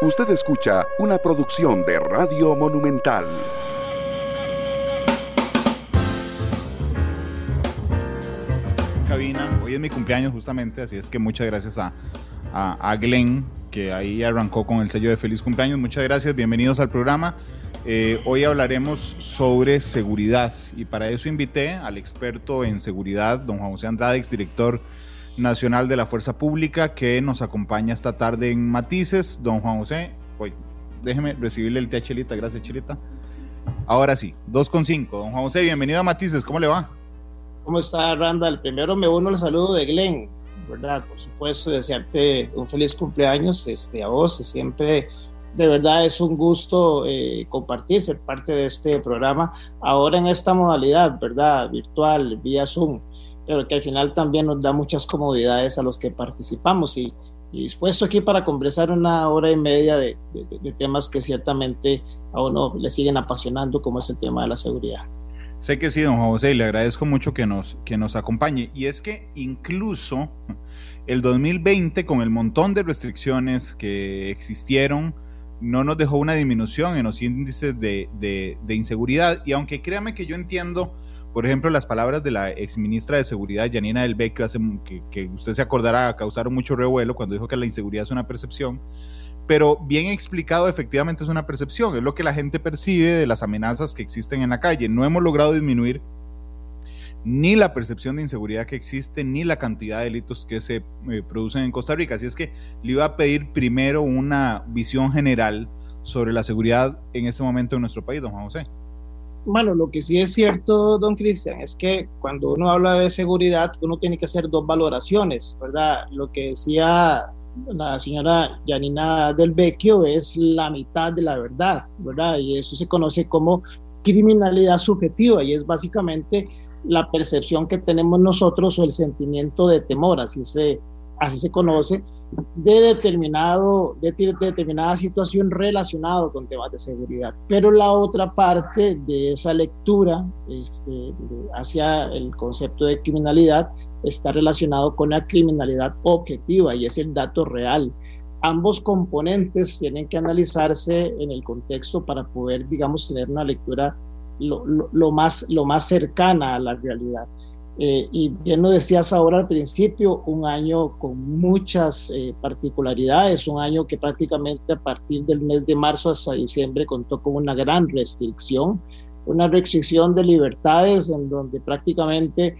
Usted escucha una producción de Radio Monumental. Cabina, hoy es mi cumpleaños justamente, así es que muchas gracias a, a, Glenn, que ahí arrancó con el sello de feliz cumpleaños. Muchas gracias, bienvenidos al programa. Eh, hoy hablaremos sobre seguridad y para eso invité al experto en seguridad, don Juan José Andrade, director Nacional de la Fuerza Pública, que nos acompaña esta tarde en Matices. Don Juan José, hoy, déjeme recibirle el té a Chelita, gracias Chelita. Ahora sí, 2.5. Don Juan José, bienvenido a Matices, ¿cómo le va? ¿Cómo está, Randall? Primero me uno al saludo de Glenn, ¿verdad? Por supuesto, desearte un feliz cumpleaños este, a vos. Siempre, de verdad, es un gusto eh, compartir, ser parte de este programa. Ahora en esta modalidad, ¿verdad? Virtual, vía Zoom pero que al final también nos da muchas comodidades a los que participamos y, dispuesto aquí para conversar una hora y media de, temas que ciertamente a uno le siguen apasionando, como es el tema de la seguridad. Sé que sí, don José, y le agradezco mucho que nos, que nos acompañe. Y es que incluso el 2020, con el montón de restricciones que existieron, no nos dejó una disminución en los índices de, de inseguridad. Y aunque créame que yo entiendo por ejemplo, las palabras de la exministra de Seguridad, Janina Del que, que usted se acordará, causaron mucho revuelo cuando dijo que la inseguridad es una percepción pero bien explicado efectivamente es una percepción, es lo que la gente percibe de las amenazas que existen en la calle. No hemos logrado disminuir ni la percepción de inseguridad que existe, ni la cantidad de delitos que se eh, producen en Costa Rica. Así es que le iba a pedir primero una visión general sobre la seguridad en este momento en nuestro país, don Juan José. Bueno, lo que sí es cierto, don Cristian, es que cuando uno habla de seguridad, uno tiene que hacer dos valoraciones, ¿verdad? Lo que decía la señora Janina del Vecchio es la mitad de la verdad, ¿verdad? Y eso se conoce como criminalidad subjetiva y es básicamente la percepción que tenemos nosotros o el sentimiento de temor, así se, así se conoce, de, determinado, de, determinada situación relacionado con temas de seguridad. Pero la otra parte de esa lectura este, hacia el concepto de criminalidad está relacionado con la criminalidad objetiva y es el dato real. Ambos componentes tienen que analizarse en el contexto para poder, digamos, tener una lectura lo, lo, más, lo más cercana a la realidad. Eh, y bien lo decías ahora al principio, un año con muchas eh, particularidades, un año que prácticamente a partir del mes de marzo hasta diciembre contó con una gran restricción, una restricción de libertades en donde prácticamente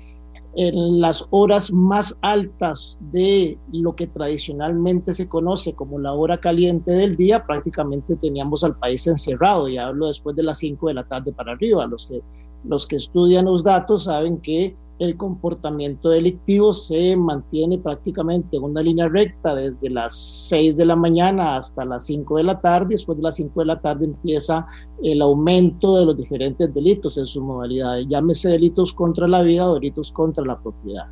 en las horas más altas de lo que tradicionalmente se conoce como la hora caliente del día, prácticamente teníamos al país encerrado, y hablo después de las 5 de la tarde para arriba. Los que, los que estudian los datos saben que el comportamiento delictivo se mantiene prácticamente en una línea recta desde las 6 de la mañana hasta las 5 de la tarde. Después de las 5 de la tarde empieza el aumento de los diferentes delitos en su modalidad. Llámese delitos contra la vida o delitos contra la propiedad.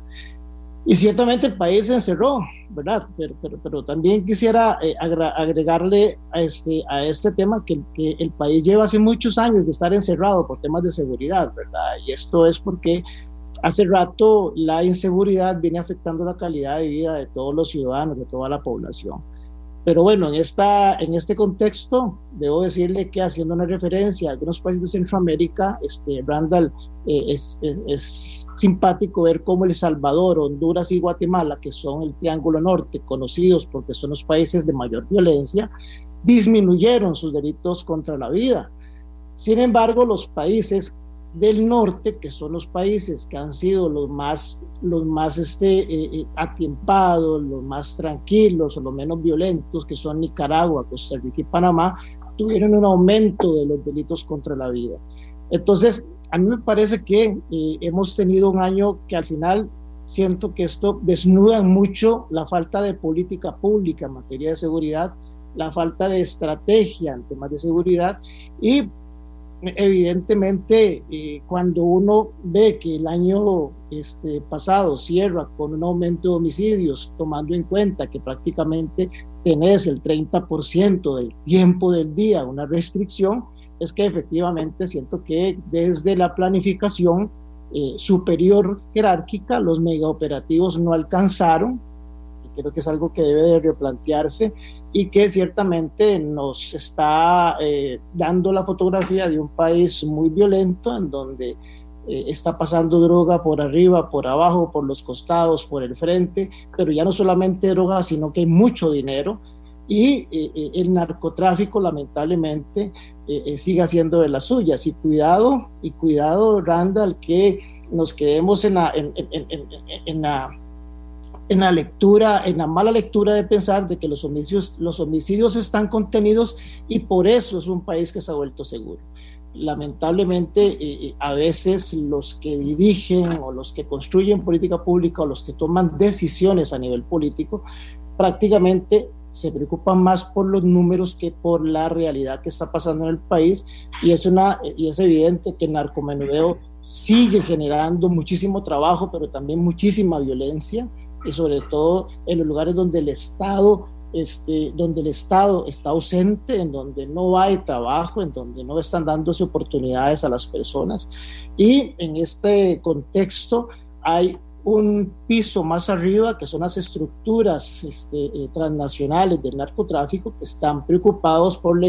Y ciertamente el país se encerró, ¿verdad? Pero, pero, también quisiera eh, agregarle a este, a este tema que, que el país lleva hace muchos años de estar encerrado por temas de seguridad, ¿verdad? Y esto es porque Hace rato la inseguridad viene afectando la calidad de vida de todos los ciudadanos, de toda la población. Pero bueno, en, esta, en este contexto, debo decirle que haciendo una referencia a algunos países de Centroamérica, este, Randall, eh, es, es, simpático ver cómo El Salvador, Honduras y Guatemala, que son el Triángulo Norte, conocidos porque son los países de mayor violencia, disminuyeron sus delitos contra la vida. Sin embargo, los países del norte, que son los países que han sido los más, los más este, eh, eh, los más tranquilos o los menos violentos, que son Nicaragua, Costa Rica y Panamá, tuvieron un aumento de los delitos contra la vida. Entonces, a mí me parece que eh, hemos tenido un año que al final siento que esto desnuda mucho la falta de política pública en materia de seguridad, la falta de estrategia en temas de seguridad y evidentemente eh, cuando uno ve que el año este, pasado cierra con un aumento de homicidios, tomando en cuenta que prácticamente tenés el 30% del tiempo del día una restricción, es que efectivamente siento que desde la planificación eh, superior jerárquica los megaoperativos no alcanzaron. Creo que es algo que debe de replantearse y que ciertamente nos está eh, dando la fotografía de un país muy violento en donde eh, está pasando droga por arriba, por abajo, por los costados, por el frente, pero ya no solamente droga, sino que hay mucho dinero y el narcotráfico lamentablemente sigue haciendo de las suyas. Y cuidado, y cuidado, Randall, que nos quedemos en, la, en la lectura, en la mala lectura de pensar de que los homicidios, los homicidios están contenidos y por eso es un país que se ha vuelto seguro. Lamentablemente, eh, eh, a veces los que dirigen o los que construyen política pública o los que toman decisiones a nivel político, prácticamente se preocupan más por los números que por la realidad que está pasando en el país y es, una, y es evidente que el narcomenudeo sigue generando muchísimo trabajo, pero también muchísima violencia, y sobre todo en los lugares donde el Estado, este, donde el Estado está ausente, en donde no hay trabajo, en donde no están dándose oportunidades a las personas. Y en este contexto hay un piso más arriba, que son las estructuras este, eh, transnacionales del narcotráfico, que están preocupados por,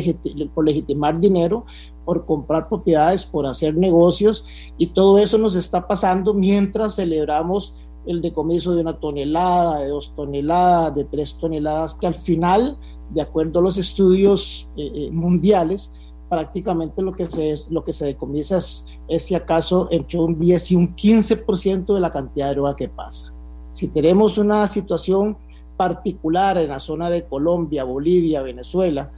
por legitimar dinero, por comprar propiedades, por hacer negocios, y todo eso nos está pasando mientras celebramos el decomiso de una tonelada, de dos toneladas, de tres toneladas, que al final, de acuerdo a los estudios eh, eh, mundiales, prácticamente lo que se, lo que se decomisa es, si acaso entre un 10 y un 15% de la cantidad de droga que pasa. Si tenemos una situación particular en la zona de Colombia, Bolivia, Venezuela,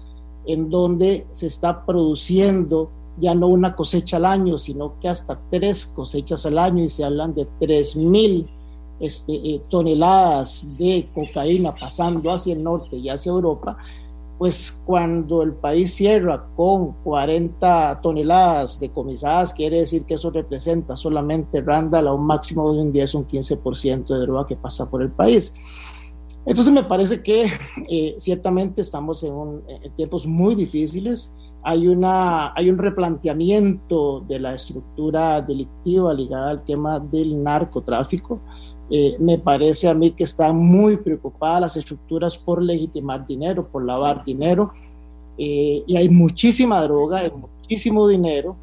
en donde se está produciendo ya no una cosecha al año, sino que hasta tres cosechas al año y se hablan de 3.000 este, eh, toneladas de cocaína pasando hacia el norte y hacia Europa, pues cuando el país cierra con 40 toneladas decomisadas, quiere decir que eso representa solamente Randall a un máximo de un 10 o un 15% de droga que pasa por el país. Entonces me parece que eh, ciertamente estamos en, en, tiempos muy difíciles. Hay, una, hay un replanteamiento de la estructura delictiva ligada al tema del narcotráfico. Eh, me parece a mí que están muy preocupadas las estructuras por legitimar dinero, por lavar dinero, eh, y hay muchísima droga, hay muchísimo dinero,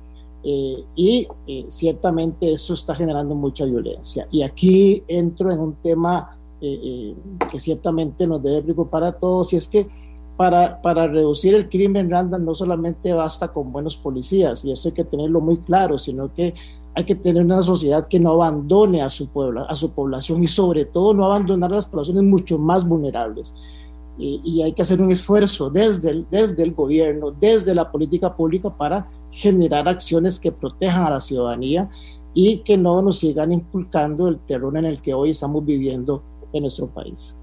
eh, y ciertamente eso está generando mucha violencia. Y aquí entro en un tema que ciertamente nos debe preocupar a todos, y es que para, para, reducir el crimen, Randall, no solamente basta con buenos policías, y esto hay que tenerlo muy claro, sino que hay que tener una sociedad que no abandone a su, pueblo, a su población y sobre todo no abandonar a las poblaciones mucho más vulnerables. Y, hay que hacer un esfuerzo desde el, desde el gobierno, desde la política pública para generar acciones que protejan a la ciudadanía y que no nos sigan inculcando el terror en el que hoy estamos viviendo en nuestro país.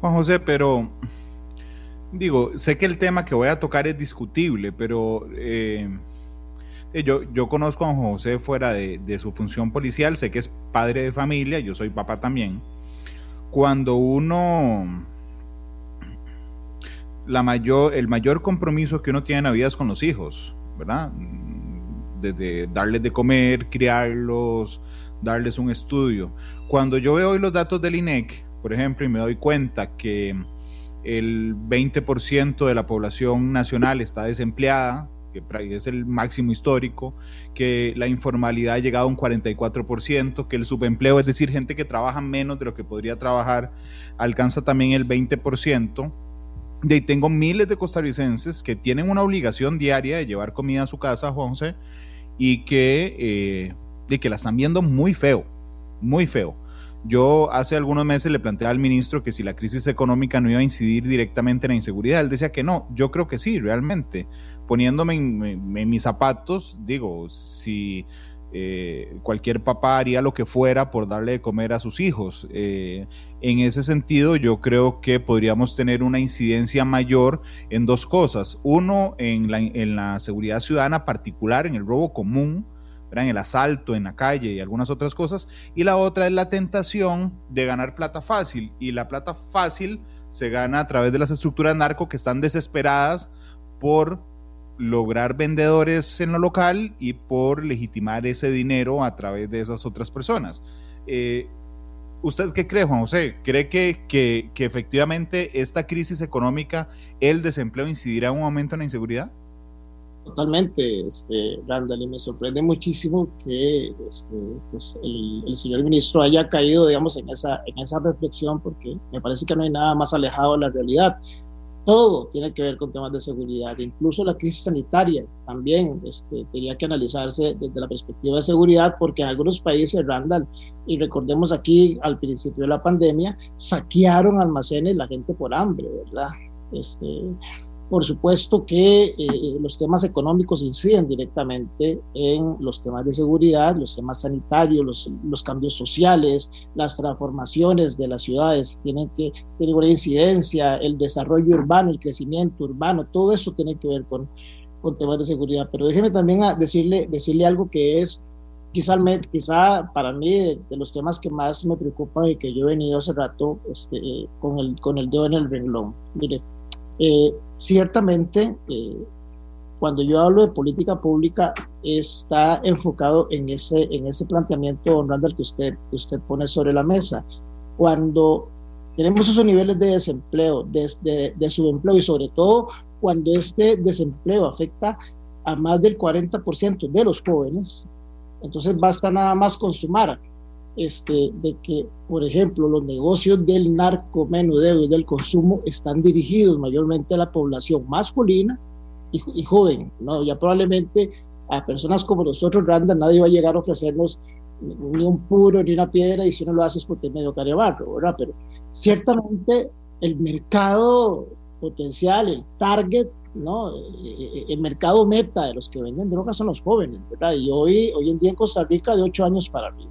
Juan José, pero digo, sé que el tema que voy a tocar es discutible, pero... Eh, yo, yo conozco a José fuera de, su función policial, sé que es padre de familia, yo soy papá también. Cuando uno, la mayor, el mayor compromiso que uno tiene en la vida es con los hijos, ¿verdad? Desde darles de comer, criarlos, darles un estudio. Cuando yo veo hoy los datos del INEC, por ejemplo, y me doy cuenta que el 20% de la población nacional está desempleada, que es el máximo histórico, que la informalidad ha llegado a un 44%, que el subempleo, es decir, gente que trabaja menos de lo que podría trabajar, alcanza también el 20%. De ahí tengo miles de costarricenses que tienen una obligación diaria de llevar comida a su casa, José, y que, eh, de que la están viendo muy feo, muy feo. Yo hace algunos meses le planteé al ministro que si la crisis económica no iba a incidir directamente en la inseguridad, él decía que no, yo creo que sí, realmente poniéndome en, mis zapatos, digo, si eh, cualquier papá haría lo que fuera por darle de comer a sus hijos. Eh, en ese sentido, yo creo que podríamos tener una incidencia mayor en dos cosas. Uno, en la seguridad ciudadana particular, en el robo común, en el asalto en la calle y algunas otras cosas. Y la otra es la tentación de ganar plata fácil. Y la plata fácil se gana a través de las estructuras narco que están desesperadas por lograr vendedores en lo local y por legitimar ese dinero a través de esas otras personas. Eh, ¿Usted qué cree, Juan José? ¿Cree que, que, que, efectivamente esta crisis económica, el desempleo, incidirá en un aumento en la inseguridad? Totalmente, este, Randall, y me sorprende muchísimo que este, pues el, el, señor ministro haya caído, digamos, en esa, en esa reflexión, porque me parece que no hay nada más alejado de la realidad todo tiene que ver con temas de seguridad, incluso la crisis sanitaria también este, tenía que analizarse desde la perspectiva de seguridad, porque en algunos países, Randall, y recordemos aquí al principio de la pandemia, saquearon almacenes la gente por hambre, ¿verdad? Este, por supuesto que eh, los temas económicos inciden directamente en los temas de seguridad, los temas sanitarios, los, los cambios sociales, las transformaciones de las ciudades tienen que tener una incidencia, el desarrollo urbano, el crecimiento urbano, todo eso tiene que ver con, con temas de seguridad. Pero déjeme también decirle, decirle algo que es quizá, quizá para mí de, de, los temas que más me preocupa y que yo he venido hace rato este, con, el, con el dedo en el renglón. Mire, eh, ciertamente, eh, cuando yo hablo de política pública, está enfocado en ese, en ese planteamiento, Randall, que usted, que usted pone sobre la mesa. Cuando tenemos esos niveles de desempleo, de, de, de subempleo y sobre todo cuando este desempleo afecta a más del 40% de los jóvenes, entonces basta nada más consumar este, de que, por ejemplo, los negocios del narcomenudeo y del consumo están dirigidos mayormente a la población masculina y, y, joven, ¿no? Ya probablemente a personas como nosotros, Randa, nadie va a llegar a ofrecernos ni un puro ni una piedra y si no lo haces porque es medio carebarro, ¿verdad? Pero ciertamente el mercado potencial, el target, ¿no? El mercado meta de los que venden drogas son los jóvenes, ¿verdad? Y hoy, hoy en día en Costa Rica de 8 años para arriba.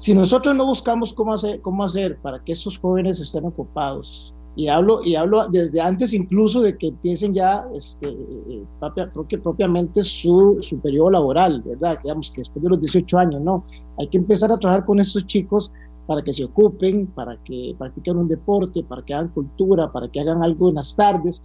Si nosotros no buscamos cómo hacer, cómo hacer para que estos jóvenes estén ocupados, y hablo, y hablo desde antes incluso de que empiecen ya este, eh, propia, propiamente su, su periodo laboral, ¿verdad? Digamos que después de los 18 años, ¿no? Hay que empezar a trabajar con estos chicos para que se ocupen, para que practiquen un deporte, para que hagan cultura, para que hagan algo en las tardes,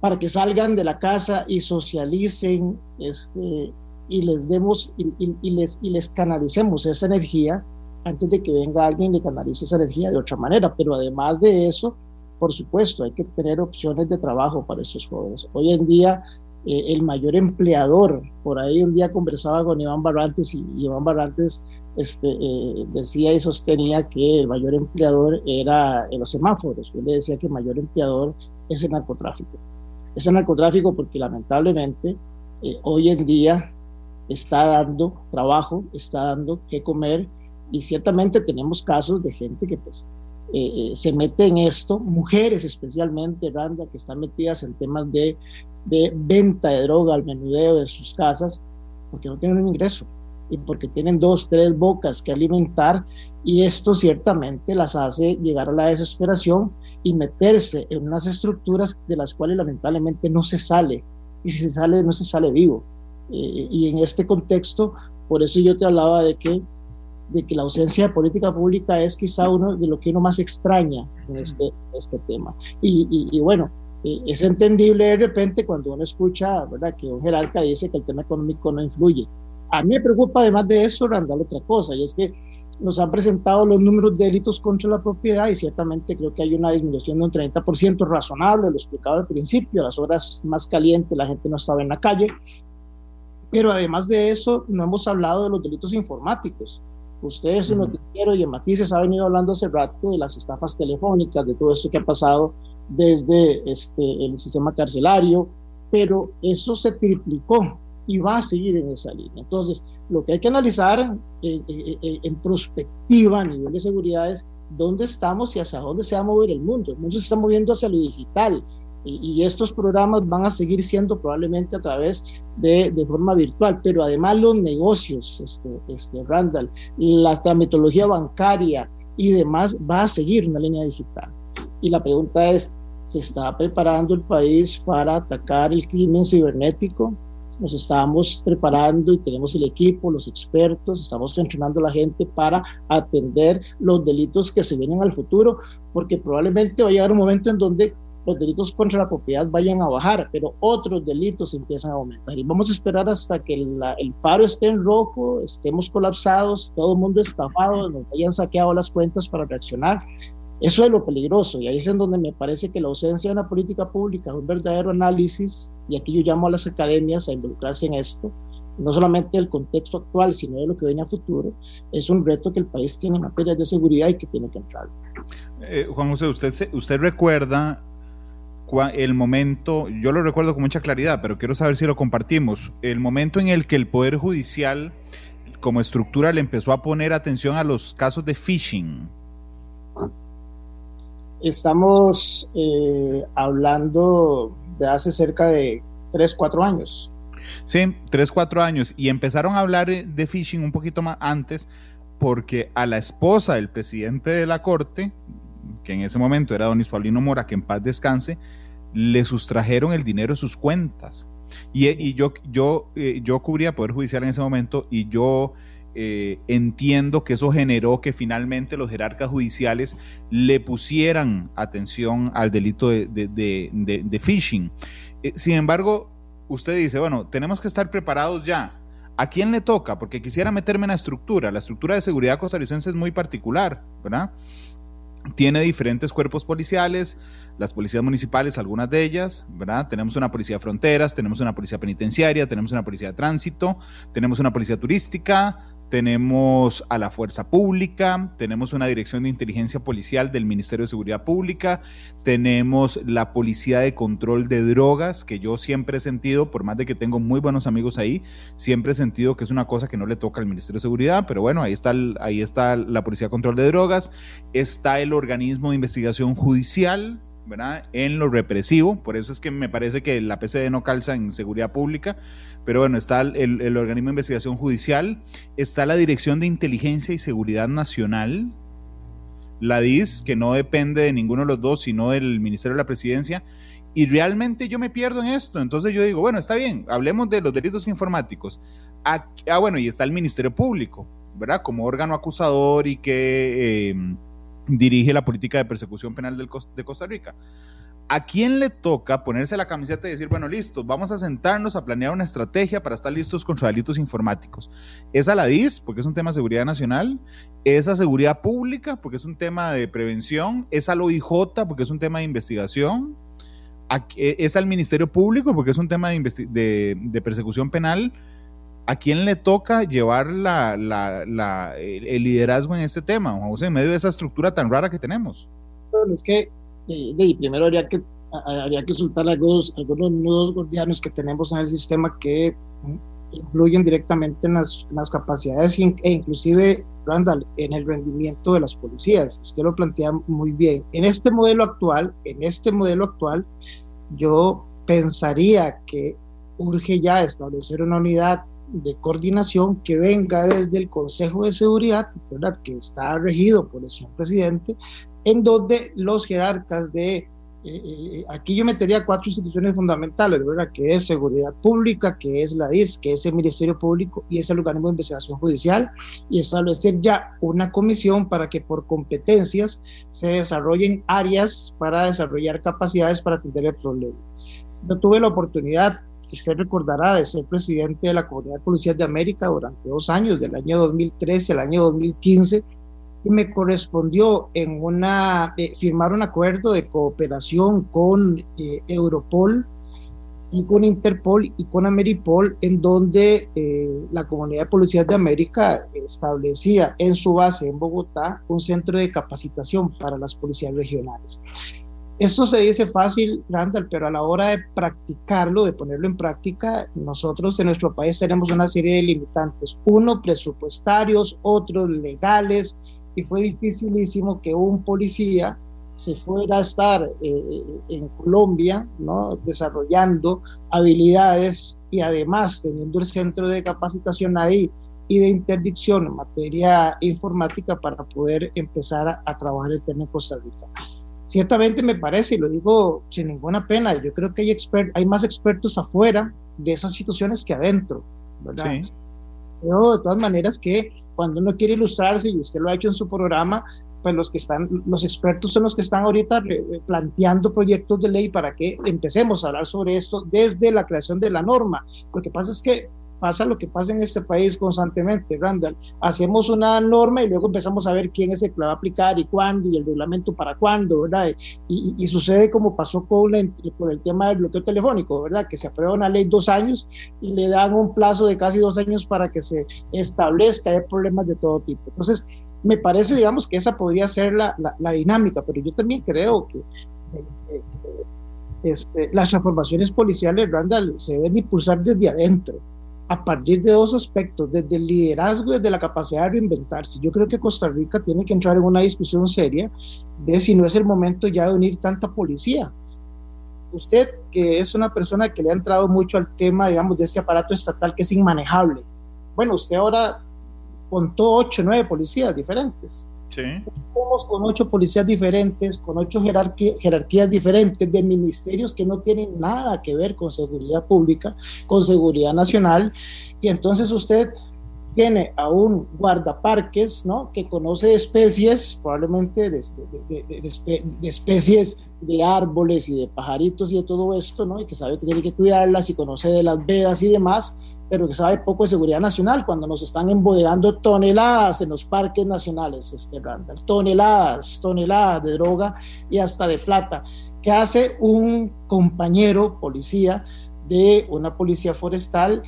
para que salgan de la casa y socialicen, este, y les demos y, y, y, les, y les canalicemos esa energía antes de que venga alguien y le canalice esa energía de otra manera. Pero además de eso, por supuesto, hay que tener opciones de trabajo para esos jóvenes. Hoy en día, eh, el mayor empleador, por ahí un día conversaba con Iván Barrantes y Iván Barrantes este, eh, decía y sostenía que el mayor empleador era en los semáforos. Yo le decía que el mayor empleador es el narcotráfico. Es el narcotráfico porque lamentablemente eh, hoy en día está dando trabajo, está dando que comer y ciertamente tenemos casos de gente que pues eh, eh, se mete en esto, mujeres especialmente, Randa, que están metidas en temas de, de venta de droga al menudeo de sus casas porque no tienen un ingreso y porque tienen dos, tres bocas que alimentar y esto ciertamente las hace llegar a la desesperación y meterse en unas estructuras de las cuales lamentablemente no se sale y si se sale no se sale vivo. Eh, y en este contexto, por eso yo te hablaba de que, de que la ausencia de política pública es quizá uno de lo que uno más extraña en este, este tema. Y, y, y bueno, eh, es entendible de repente cuando uno escucha ¿verdad? que un jerarca dice que el tema económico no influye. A mí me preocupa además de eso, Randall, otra cosa, y es que nos han presentado los números de delitos contra la propiedad y ciertamente creo que hay una disminución de un 30% razonable, lo explicaba al principio, las horas más calientes la gente no estaba en la calle, pero además de eso, no hemos hablado de los delitos informáticos. Ustedes en Noticiero y en Matices ha venido hablando hace rato de las estafas telefónicas, de todo esto que ha pasado desde este, el sistema carcelario, pero eso se triplicó y va a seguir en esa línea. Entonces, lo que hay que analizar en, en, en prospectiva a nivel de seguridad es dónde estamos y hacia dónde se va a mover el mundo. El mundo se está moviendo hacia lo digital, y, estos programas van a seguir siendo probablemente a través de, de forma virtual, pero además los negocios, este, este, Randall, la tramitología bancaria y demás va a seguir una línea digital. Y la pregunta es, ¿se está preparando el país para atacar el crimen cibernético? Nos estamos preparando y tenemos el equipo, los expertos, estamos entrenando a la gente para atender los delitos que se vienen al futuro, porque probablemente va a llegar un momento en donde los delitos contra la propiedad vayan a bajar, pero otros delitos empiezan a aumentar. Y vamos a esperar hasta que el faro esté en rojo, estemos colapsados, todo el mundo estafado, nos hayan saqueado las cuentas para reaccionar. Eso es lo peligroso y ahí es en donde me parece que la ausencia de una política pública, un verdadero análisis, y aquí yo llamo a las academias a involucrarse en esto, no solamente del contexto actual, sino de lo que viene a futuro, es un reto que el país tiene en materia de seguridad y que tiene que entrar. Eh, Juan José, usted, usted recuerda el momento, yo lo recuerdo con mucha claridad, pero quiero saber si lo compartimos, el momento en el que el Poder Judicial como estructura le empezó a poner atención a los casos de phishing. Estamos eh, hablando de hace cerca de 3, 4 años. Sí, 3, 4 años. Y empezaron a hablar de phishing un poquito más antes porque a la esposa del presidente de la corte, que en ese momento era don Paulino Mora, que en paz descanse, le sustrajeron el dinero de sus cuentas. Y, yo, yo, eh, yo cubría Poder Judicial en ese momento y yo eh, entiendo que eso generó que finalmente los jerarcas judiciales le pusieran atención al delito de, phishing. Eh, sin embargo, usted dice, bueno, tenemos que estar preparados ya. ¿A quién le toca? Porque quisiera meterme en la estructura. La estructura de seguridad costarricense es muy particular, ¿verdad? Tiene diferentes cuerpos policiales, las policías municipales, algunas de ellas, ¿verdad? Tenemos una policía de fronteras, tenemos una policía penitenciaria, tenemos una policía de tránsito, tenemos una policía turística, tenemos a la Fuerza Pública, tenemos una dirección de inteligencia policial del Ministerio de Seguridad Pública, tenemos la Policía de Control de Drogas, que yo siempre he sentido, por más de que tengo muy buenos amigos ahí, siempre he sentido que es una cosa que no le toca al Ministerio de Seguridad, pero bueno, ahí está, ahí está la Policía de Control de Drogas, está el organismo de investigación judicial, en lo represivo, por eso es que me parece que la PCD no calza en seguridad pública, pero bueno, está el, organismo de investigación judicial, está la Dirección de Inteligencia y Seguridad Nacional, la DIS, que no depende de ninguno de los dos, sino del Ministerio de la Presidencia, y realmente yo me pierdo en esto, entonces yo digo, bueno, está bien, hablemos de los delitos informáticos. Ah, bueno, y está el Ministerio Público, ¿verdad? Como órgano acusador y que... Eh, dirige la política de persecución penal de Costa Rica. ¿A quién le toca ponerse la camiseta y decir, bueno, listo, vamos a sentarnos a planear una estrategia para estar listos contra delitos informáticos? ¿Es a la DIS, porque es un tema de seguridad nacional? ¿Es a seguridad pública, porque es un tema de prevención? ¿Es al OIJ, porque es un tema de investigación? ¿Es al Ministerio Público, porque es un tema de persecución penal? ¿A quién le toca llevar la, la, el, liderazgo en este tema, Juan José, en medio de esa estructura tan rara que tenemos? Bueno, es que eh, primero habría que, habría que soltar algunos, algunos nudos gordianos que tenemos en el sistema que influyen directamente en las, las capacidades e inclusive, Randall, en el rendimiento de las policías. Usted lo plantea muy bien. En este modelo actual, en este modelo actual, yo pensaría que urge ya establecer una unidad de coordinación que venga desde el Consejo de Seguridad, ¿verdad? que está regido por el señor presidente, en donde los jerarcas de, eh, eh, aquí yo metería cuatro instituciones fundamentales, ¿verdad? que es Seguridad Pública, que es la DIS, que es el Ministerio Público y es el organismo de investigación judicial, y establecer ya una comisión para que por competencias se desarrollen áreas para desarrollar capacidades para atender el problema. Yo tuve la oportunidad usted recordará de ser presidente de la Comunidad de Policías de América durante dos años, del año 2013 al año 2015, y me correspondió en una, eh, firmar un acuerdo de cooperación con eh, Europol y con Interpol y con Ameripol, en donde eh, la Comunidad de Policías de América establecía en su base en Bogotá un centro de capacitación para las policías regionales. Esto se dice fácil, Randall, pero a la hora de practicarlo, de ponerlo en práctica, nosotros en nuestro país tenemos una serie de limitantes, uno presupuestarios, otros legales, y fue dificilísimo que un policía se fuera a estar eh, en Colombia, ¿no? desarrollando habilidades y además teniendo el centro de capacitación ahí y de interdicción en materia informática para poder empezar a, a trabajar el tema en Costa Rica ciertamente me parece, y lo digo sin ninguna pena, yo creo que hay, hay más expertos afuera de esas situaciones que adentro, ¿verdad? Pero de todas maneras que cuando uno quiere ilustrarse, y usted lo ha hecho en su programa, pues los que están, los expertos son los que están ahorita planteando proyectos de ley para que empecemos a hablar sobre esto desde la creación de la norma. Lo que pasa es que pasa lo que pasa en este país constantemente, Randall. Hacemos una norma y luego empezamos a ver quién es el que la va a aplicar y cuándo y el reglamento para cuándo, ¿verdad? Y, sucede como pasó con, con, el tema del bloqueo telefónico, ¿verdad? Que se aprueba una ley dos años y le dan un plazo de casi dos años para que se establezca, hay problemas de todo tipo. Entonces, me parece, digamos, que esa podría ser la, la, dinámica, pero yo también creo que... este, las transformaciones policiales, Randall, se deben impulsar desde adentro a partir de dos aspectos, desde el liderazgo y desde la capacidad de reinventarse. Yo creo que Costa Rica tiene que entrar en una discusión seria de si no es el momento ya de unir tanta policía. Usted, que es una persona que le ha entrado mucho al tema, digamos, de este aparato estatal que es inmanejable. Bueno, usted ahora contó ocho, nueve policías diferentes. Sí. Estamos con ocho policías diferentes, con ocho jerarquías diferentes de ministerios que no tienen nada que ver con seguridad pública, con seguridad nacional. Y entonces usted tiene a un guardaparques, ¿no? Que conoce especies, probablemente de, especies de árboles y de pajaritos y de todo esto, ¿no? Y que sabe que tiene que cuidarlas y conoce de las vedas y demás pero que sabe poco de seguridad nacional cuando nos están embodegando toneladas en los parques nacionales, este Randall, toneladas, toneladas de droga y hasta de plata. ¿Qué hace un compañero policía de una policía forestal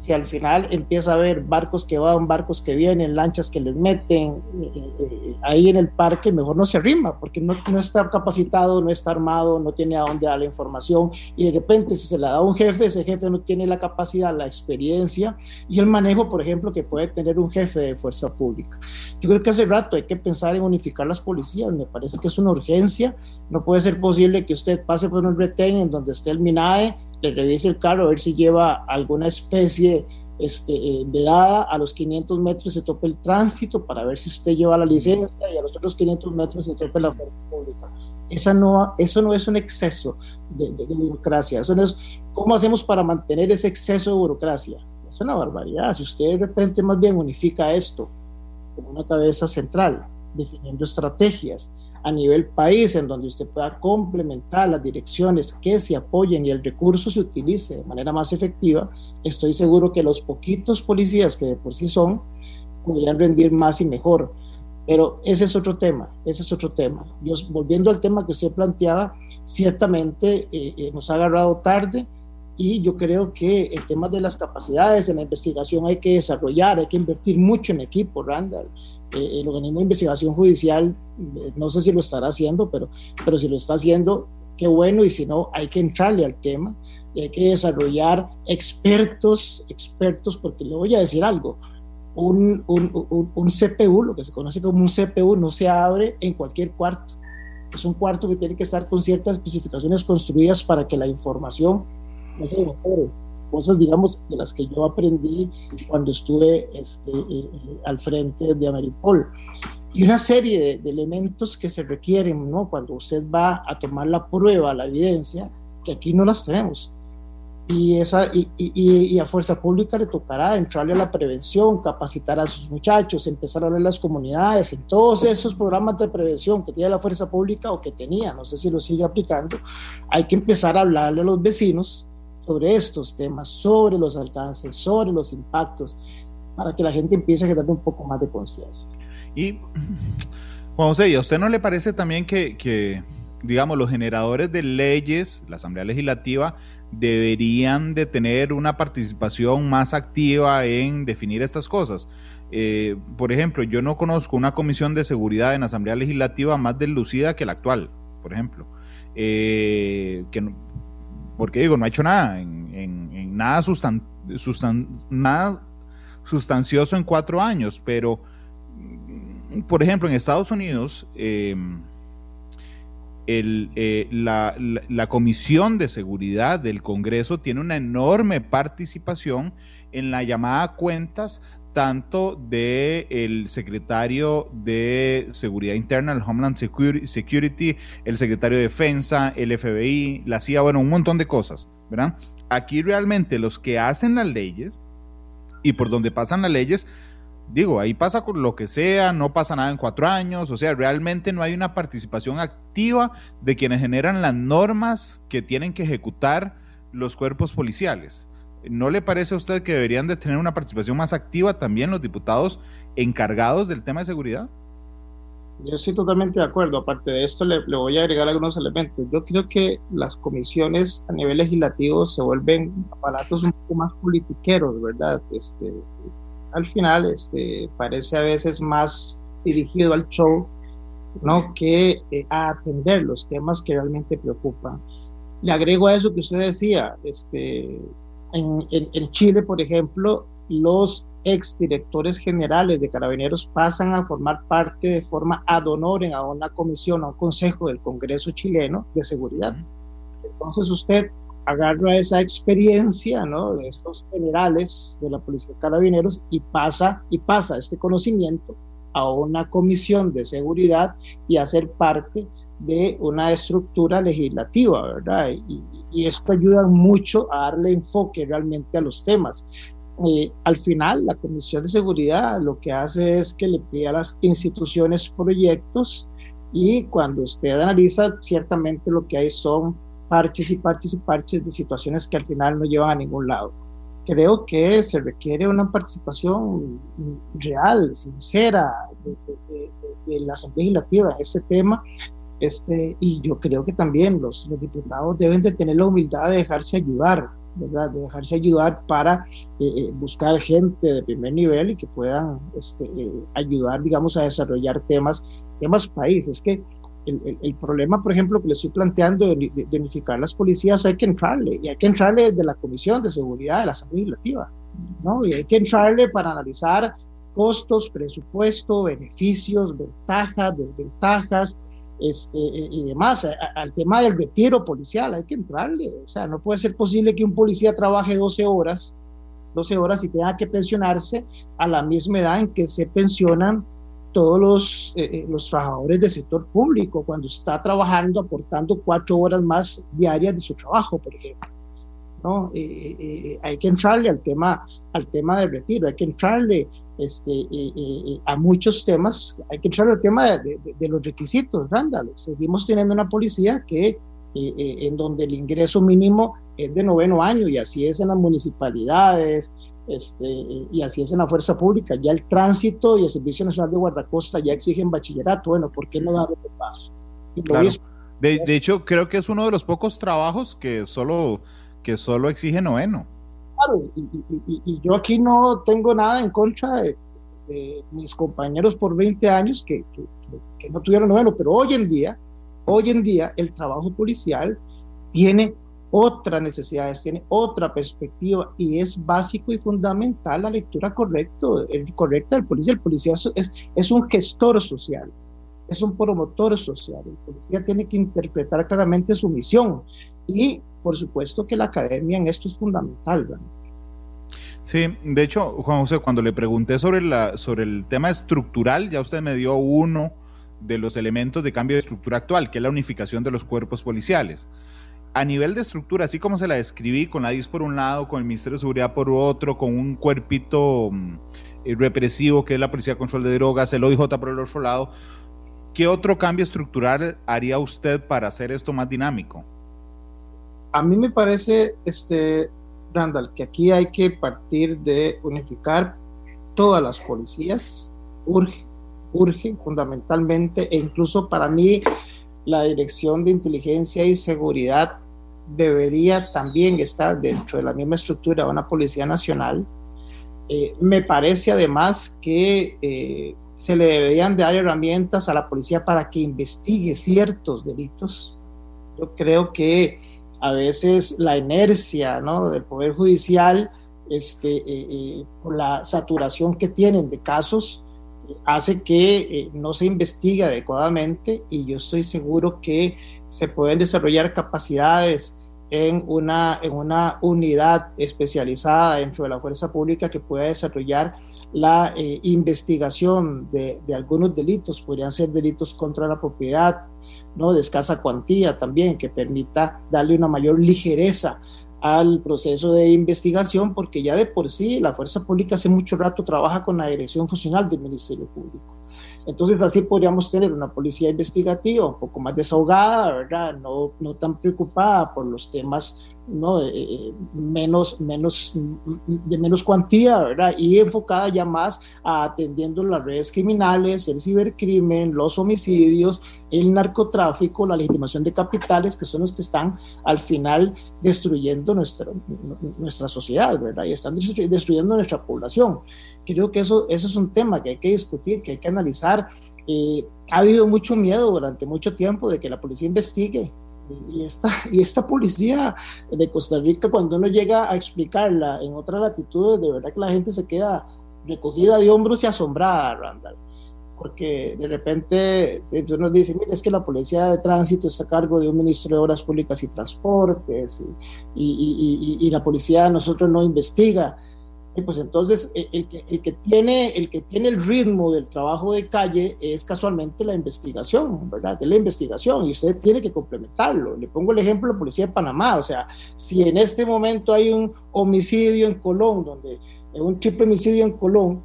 si al final empieza a haber barcos que van, barcos que vienen, lanchas que les meten eh, eh, ahí en el parque, mejor no se arrima, porque no, no, está capacitado, no está armado, no tiene a dónde dar la información y de repente si se la da a un jefe, ese jefe no tiene la capacidad, la experiencia y el manejo, por ejemplo, que puede tener un jefe de fuerza pública. Yo creo que hace rato hay que pensar en unificar las policías, me parece que es una urgencia, no puede ser posible que usted pase por un retén en donde esté el MINAE, le revise el carro a ver si lleva alguna especie este, eh, vedada, a los 500 metros se tope el tránsito para ver si usted lleva la licencia y a los otros 500 metros se tope la oferta pública. Esa no, eso no es un exceso de, burocracia, eso no es, ¿cómo hacemos para mantener ese exceso de burocracia? Es una barbaridad, si usted de repente más bien unifica esto con una cabeza central, definiendo estrategias, a nivel país, en donde usted pueda complementar las direcciones que se apoyen y el recurso se utilice de manera más efectiva, estoy seguro que los poquitos policías que de por sí son podrían rendir más y mejor. Pero ese es otro tema, ese es otro tema. Yo, volviendo al tema que usted planteaba, ciertamente eh, eh, nos ha agarrado tarde y yo creo que el tema de las capacidades en la investigación hay que desarrollar, hay que invertir mucho en equipo, Randall. Eh, el organismo de investigación judicial, eh, no sé si lo estará haciendo, pero, pero si lo está haciendo, qué bueno, y si no, hay que entrarle al tema y hay que desarrollar expertos, expertos, porque le voy a decir algo, un, un, un, CPU, lo que se conoce como un CPU, no se abre en cualquier cuarto. Es un cuarto que tiene que estar con ciertas especificaciones construidas para que la información no se mejore cosas, digamos, de las que yo aprendí cuando estuve este, eh, eh, al frente de Ameripol. Y una serie de, elementos que se requieren, ¿no? Cuando usted va a tomar la prueba, la evidencia, que aquí no las tenemos. Y, esa, y, y, a Fuerza Pública le tocará entrarle a la prevención, capacitar a sus muchachos, empezar a hablar las comunidades, en todos esos programas de prevención que tiene la Fuerza Pública o que tenía, no sé si lo sigue aplicando, hay que empezar a hablarle a los vecinos sobre estos temas, sobre los alcances, sobre los impactos, para que la gente empiece a generar un poco más de conciencia. Y, Juan José, ¿a usted no le parece también que, que, digamos, los generadores de leyes, la Asamblea Legislativa, deberían de tener una participación más activa en definir estas cosas? Eh, por ejemplo, yo no conozco una comisión de seguridad en la Asamblea Legislativa más deslucida que la actual, por ejemplo. Eh, que porque digo, no ha hecho nada, en, nada, sustan, nada sustancioso en cuatro años, pero, mm, por ejemplo, en Estados Unidos, em, eh, la, Comisión de Seguridad del Congreso tiene una enorme participación en la llamada cuentas tanto del el secretario de Seguridad Interna, el Homeland Security, el secretario de Defensa, el FBI, la CIA, bueno, un montón de cosas, ¿verdad? Aquí realmente los que hacen las leyes y por donde pasan las leyes digo, ahí pasa con lo que sea, no pasa nada en cuatro años, o sea, realmente no hay una participación activa de quienes generan las normas que tienen que ejecutar los cuerpos policiales. ¿No le parece a usted que deberían de tener una participación más activa también los diputados encargados del tema de seguridad? Yo estoy totalmente de acuerdo. Aparte de esto, le, voy a agregar algunos elementos. Yo creo que las comisiones a nivel legislativo se vuelven aparatos un poco más politiqueros, ¿verdad? Este, al final, este, parece a veces más dirigido al show, ¿no? Que eh, a atender los temas que realmente preocupan. Le agrego a eso que usted decía, este, en, en Chile, por ejemplo, los exdirectores generales de carabineros pasan a formar parte de forma ad honorem a una comisión, a un consejo del Congreso chileno de seguridad. Entonces usted agarra esa experiencia ¿no? de estos generales de la Policía de Carabineros y pasa, y pasa este conocimiento a una comisión de seguridad y a ser parte de una estructura legislativa, ¿verdad? Y, y esto ayuda mucho a darle enfoque realmente a los temas. Eh, al final, la Comisión de Seguridad lo que hace es que le pide a las instituciones proyectos y cuando usted analiza, ciertamente lo que hay son parches y parches y parches de situaciones que al final no llevan a ningún lado. Creo que se requiere una participación real, sincera de, de la Asamblea Legislativa en este tema este, y yo creo que también los, los, diputados deben de tener la humildad de dejarse ayudar. ¿verdad? de dejarse ayudar para eh, eh, buscar gente de primer nivel y que puedan este, eh, ayudar, digamos, a desarrollar temas, temas país. Es que el, el, problema, por ejemplo, que le estoy planteando de, de, unificar las policías, hay que entrarle, y hay que entrarle desde la Comisión de Seguridad de la Asamblea Legislativa, ¿no? Y hay que entrarle para analizar costos, presupuesto, beneficios, ventajas, desventajas, este, eh, y demás, al tema del retiro policial, hay que entrarle, o sea, no puede ser posible que un policía trabaje 12 horas, 12 horas y tenga que pensionarse a la misma edad en que se pensionan todos los, eh, eh, los trabajadores del sector público, cuando está trabajando, aportando cuatro horas más diarias de su trabajo, por ejemplo. ¿No? hay que entrarle al tema, al tema del retiro, hay que entrarle este, a muchos temas, hay que entrar al tema de, los requisitos, Randall. Seguimos teniendo una policía que, en donde el ingreso mínimo es de noveno año y así es en las municipalidades, este, y así es en la fuerza pública. Ya el tránsito y el Servicio Nacional de Guardacosta ya exigen bachillerato. Bueno, ¿por qué no dar este paso? De, de, hecho, creo que es uno de los pocos trabajos que solo, que solo exige noveno y, yo aquí no tengo nada en contra de, mis compañeros por 20 años que, no tuvieron noveno, pero hoy en día, hoy en día el trabajo policial tiene otras necesidades, tiene otra perspectiva y es básico y fundamental la lectura correcto, el, correcta del policía. El policía es, es un gestor social, es un promotor social. El policía tiene que interpretar claramente su misión y por supuesto que la academia en esto es fundamental. Sí, de hecho, Juan José, cuando le pregunté sobre, sobre el tema estructural, ya usted me dio uno de los elementos de cambio de estructura actual, que es la unificación de los cuerpos policiales. A nivel de estructura, así como se la describí, con la DIS por un lado, con el Ministerio de Seguridad por otro, con un cuerpito mm, eh, represivo que es la Policía de Control de Drogas, el OIJ por el otro lado, ¿qué otro cambio estructural haría usted para hacer esto más dinámico? A mí me parece, este, Randall, que aquí hay que partir de unificar todas las policías, urge, urge fundamentalmente, e incluso para mí la Dirección de Inteligencia y Seguridad debería también estar dentro de la misma estructura de una Policía Nacional. Eh, me parece además que eh, se le deberían dar herramientas a la policía para que investigue ciertos delitos. Yo creo que a veces la inercia ¿no? del Poder Judicial, este, eh, eh, por la saturación que tienen de casos, hace que no se investigue adecuadamente y yo estoy seguro que se pueden desarrollar capacidades en una, en una unidad especializada dentro de la fuerza pública que pueda desarrollar la eh, investigación de, de, algunos delitos, podrían ser delitos contra la propiedad, ¿no? de escasa cuantía también, que permita darle una mayor ligereza al proceso de investigación, porque ya de por sí la fuerza pública hace mucho rato trabaja con la dirección funcional del Ministerio Público. Entonces así podríamos tener una policía investigativa un poco más desahogada, ¿verdad? No, no tan preocupada por los temas ¿no? Eh, eh, menos, menos, de menos cuantía, ¿verdad? Y enfocada ya más a atendiendo las redes criminales, el cibercrimen, los homicidios, el narcotráfico, la legitimación de capitales, que son los que están al final destruyendo nuestra, nuestra sociedad, ¿verdad? Y están destruyendo nuestra población. Creo que eso, eso es un tema que hay que discutir, que hay que analizar. Eh, ha habido mucho miedo durante mucho tiempo de que la policía investigue y esta, y esta policía de Costa Rica, cuando uno llega a explicarla en otras latitudes, de verdad que la gente se queda recogida de hombros y asombrada, Randall. Porque de repente uno dice, mira, es que la policía de tránsito está a cargo de un ministro de Obras Públicas y Transportes, y, y, y la policía nosotros no investiga pues entonces eh, el que, el, que tiene, el que tiene el ritmo del trabajo de calle es casualmente la investigación, ¿verdad? De la investigación y usted tiene que complementarlo. Le pongo el ejemplo de la Policía de Panamá, o sea, si en este momento hay un homicidio en Colón, donde un triple homicidio en Colón,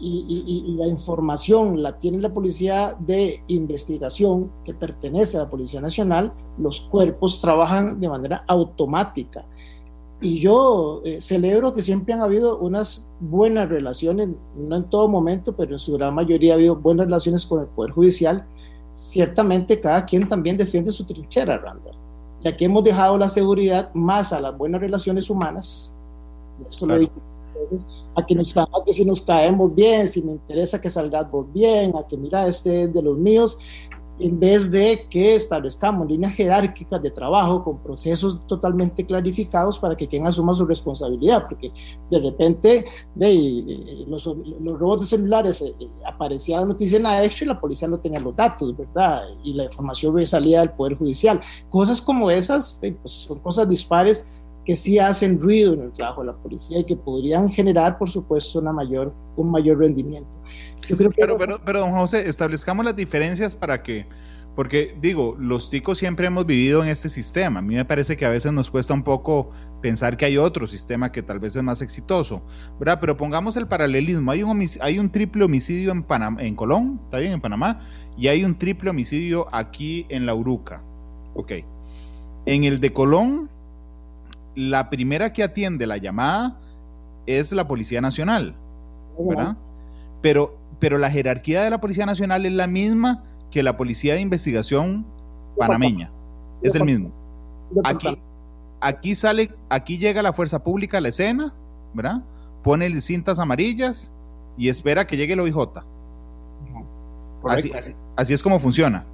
y, y, la información la tiene la Policía de Investigación, que pertenece a la Policía Nacional, los cuerpos trabajan de manera automática y yo eh, celebro que siempre han habido unas buenas relaciones, no en todo momento, pero en su gran mayoría ha habido buenas relaciones con el Poder Judicial. Ciertamente cada quien también defiende su trinchera, Randall. Y aquí hemos dejado la seguridad más a las buenas relaciones humanas. Esto lo digo a que, nos, a que si nos caemos bien, si me interesa que salgas vos bien, a que mira, este es de los míos, en vez de que establezcamos líneas jerárquicas de trabajo con procesos totalmente clarificados para que quien asuma su responsabilidad, porque de repente de, los, los, robots de celulares eh, eh, aparecía la noticia en la extra y la policía no tenía los datos, ¿verdad? Y la información salía del Poder Judicial. Cosas como esas pues son cosas dispares que sí hacen ruido en el trabajo de la policía y que podrían generar, por supuesto, una mayor, un mayor rendimiento. Yo creo que pero, pero, pero, don José, establezcamos las diferencias para que, porque digo, los ticos siempre hemos vivido en este sistema. A mí me parece que a veces nos cuesta un poco pensar que hay otro sistema que tal vez es más exitoso, ¿verdad? Pero pongamos el paralelismo. Hay un, hay un triple homicidio en Colón, está bien, en Panamá, y hay un triple homicidio aquí en La Uruca. Ok. En el de Colón la primera que atiende la llamada es la Policía Nacional, ¿verdad? Pero, pero la jerarquía de la Policía Nacional es la misma que la Policía de Investigación panameña. Es el mismo. Aquí, aquí sale, aquí llega la fuerza pública a la escena, ¿verdad? Pone cintas amarillas y espera que llegue el OIJ. así es como funciona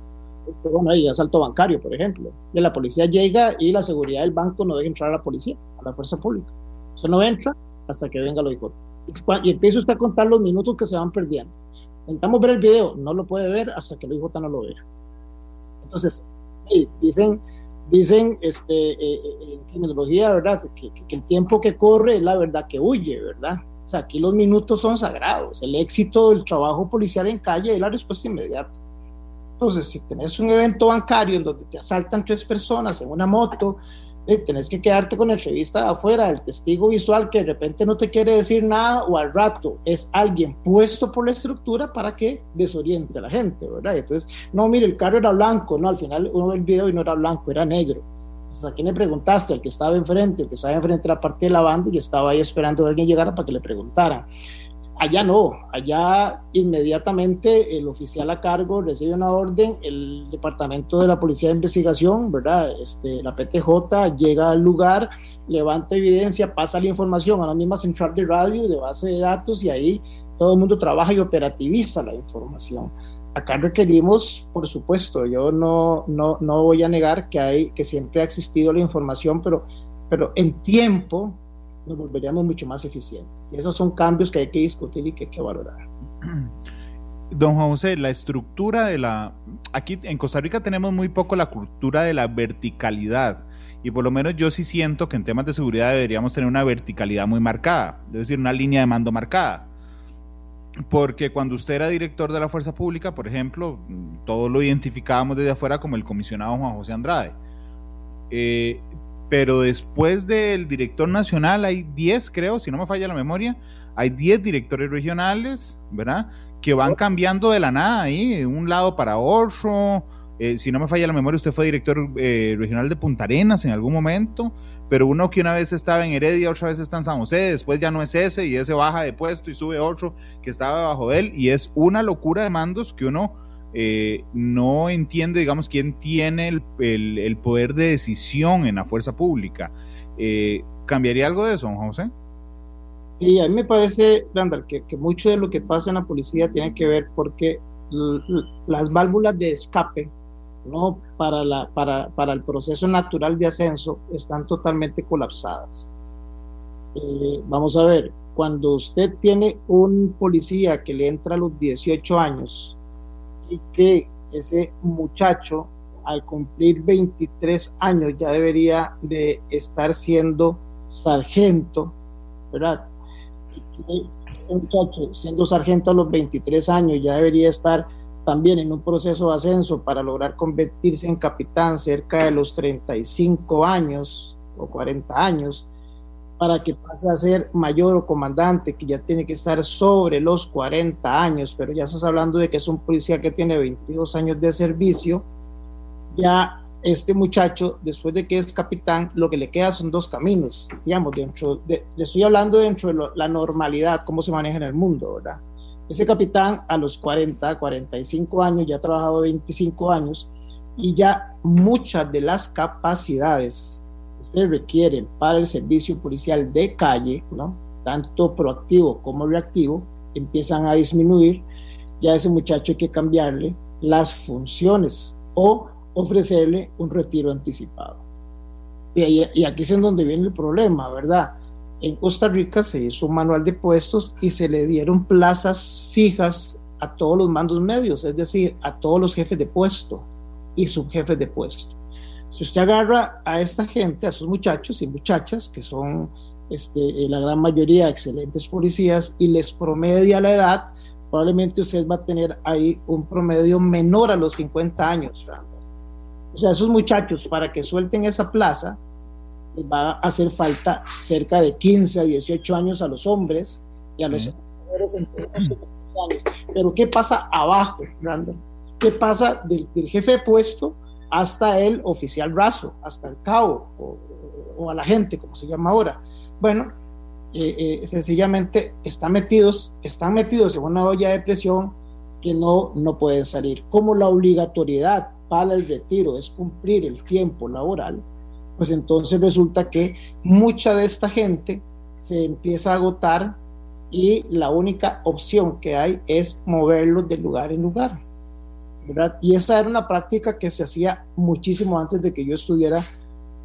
bueno, hay asalto bancario, por ejemplo, y la policía llega y la seguridad del banco no deja entrar a la policía, a la fuerza pública. Eso no entra hasta que venga lo IJ. Y empieza usted a contar los minutos que se van perdiendo. Necesitamos ver el video, no lo puede ver hasta que el IJ no lo vea. Entonces, dicen, dicen este, eh, eh, en criminología, ¿verdad? Que, que, el tiempo que corre es la verdad que huye, ¿verdad? O sea, aquí los minutos son sagrados. El éxito del trabajo policial en calle es la respuesta inmediata. Entonces, si tenés un evento bancario en donde te asaltan tres personas en una moto, eh, tenés que quedarte con el revista de afuera, el testigo visual que de repente no te quiere decir nada o al rato es alguien puesto por la estructura para que desoriente a la gente, ¿verdad? Entonces, no, mire, el carro era blanco, no, al final uno ve el video y no era blanco, era negro. Entonces, ¿a quién le preguntaste? Al que estaba enfrente, el que estaba enfrente era parte de la banda y estaba ahí esperando a alguien llegara para que le preguntaran. Allá no, allá inmediatamente el oficial a cargo recibe una orden, el departamento de la Policía de Investigación, ¿verdad? Este, la PTJ llega al lugar, levanta evidencia, pasa la información a la misma central de radio, de base de datos y ahí todo el mundo trabaja y operativiza la información. Acá requerimos, por supuesto, yo no, no, no voy a negar que, hay, que siempre ha existido la información, pero, pero en tiempo nos volveríamos mucho más eficientes. Y esos son cambios que hay que discutir y que hay que valorar. Don José, la estructura de la... Aquí en Costa Rica tenemos muy poco la cultura de la verticalidad. Y por lo menos yo sí siento que en temas de seguridad deberíamos tener una verticalidad muy marcada, es decir, una línea de mando marcada. Porque cuando usted era director de la Fuerza Pública, por ejemplo, todos lo identificábamos desde afuera como el comisionado Juan José Andrade. Eh, pero después del director nacional hay 10, creo, si no me falla la memoria, hay 10 directores regionales, ¿verdad? Que van cambiando de la nada ahí, de un lado para otro. Eh, si no me falla la memoria, usted fue director eh, regional de Punta Arenas en algún momento, pero uno que una vez estaba en Heredia, otra vez está en San José, después ya no es ese y ese baja de puesto y sube otro que estaba debajo de él y es una locura de mandos que uno eh, no entiende, digamos, quién tiene el, poder de decisión en la fuerza pública. ¿Cambiaría algo de eso, José? Sí, a mí me parece, Randall, que, que mucho de lo que pasa en la policía tiene que ver porque las válvulas de escape ¿no? para, la, para, para el proceso natural de ascenso están totalmente colapsadas. Eh, vamos a ver, cuando usted tiene un policía que le entra a los 18 años y que ese muchacho al cumplir 23 años ya debería de estar siendo sargento, ¿verdad? un muchacho siendo sargento a los 23 años ya debería estar también en un proceso de ascenso para lograr convertirse en capitán cerca de los 35 años o 40 años, para que pase a ser mayor o comandante, que ya tiene que estar sobre los 40 años, pero ya estás hablando de que es un policía que tiene 22 años de servicio, ya este muchacho, después de que es capitán, lo que le queda son dos caminos, digamos, dentro de, le estoy hablando dentro de la normalidad, cómo se maneja en el mundo, ¿verdad? Ese capitán a los 40, 45 años, ya ha trabajado 25 años y ya muchas de las capacidades se requieren para el servicio policial de calle, tanto proactivo como reactivo, empiezan a disminuir. Ya ese muchacho hay que cambiarle las funciones o ofrecerle un retiro anticipado. Y, y aquí es en donde viene el problema, ¿verdad? en Costa Rica se hizo un manual de puestos y se le dieron plazas fijas a todos los mandos medios, es decir, a todos los jefes de puesto y subjefes de puesto. Si usted agarra a esta gente, a esos muchachos y muchachas, que son este, la gran mayoría excelentes policías, y les promedia la edad, probablemente usted va a tener ahí un promedio menor a los 50 años. O sea, esos muchachos, para que suelten esa plaza, va a hacer falta cerca de 15 a 18 años a los hombres y a los mujeres entre años. Pero ¿qué pasa abajo, Brandon? ¿Qué pasa del, jefe de puesto hasta el oficial raso, hasta el cabo o, a la gente, como se llama ahora? Bueno, eh, eh, sencillamente están metidos, están metidos en una olla de presión que no, no pueden salir. Como la obligatoriedad para el retiro es cumplir el tiempo laboral, pues entonces resulta que mucha de esta gente se empieza a agotar y la única opción que hay es moverlos de lugar en lugar. ¿Verdad? Y esa era una práctica que se hacía muchísimo antes de que yo estuviera